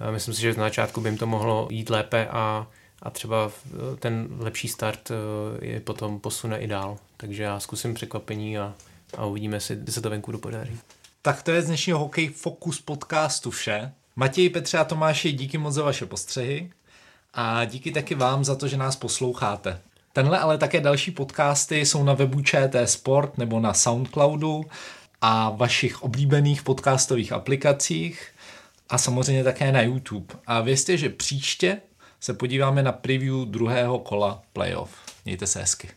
Eh, Myslím si, že na začátku by jim to mohlo jít lépe a a třeba ten lepší start eh, je potom posune i dál. Takže já zkusím překvapení a, a uvidíme, jestli se to venku podaří. Tak to je z dnešního Hokej Focus podcastu vše. Matěj, Petře a Tomáši, díky moc za vaše postřehy a díky taky vám za to, že nás posloucháte. Tenhle, ale také další podcasty jsou na webu ČT Sport nebo na Soundcloudu a vašich oblíbených podcastových aplikacích a samozřejmě také na YouTube. A vězte, že příště se podíváme na preview druhého kola playoff. Mějte se hezky.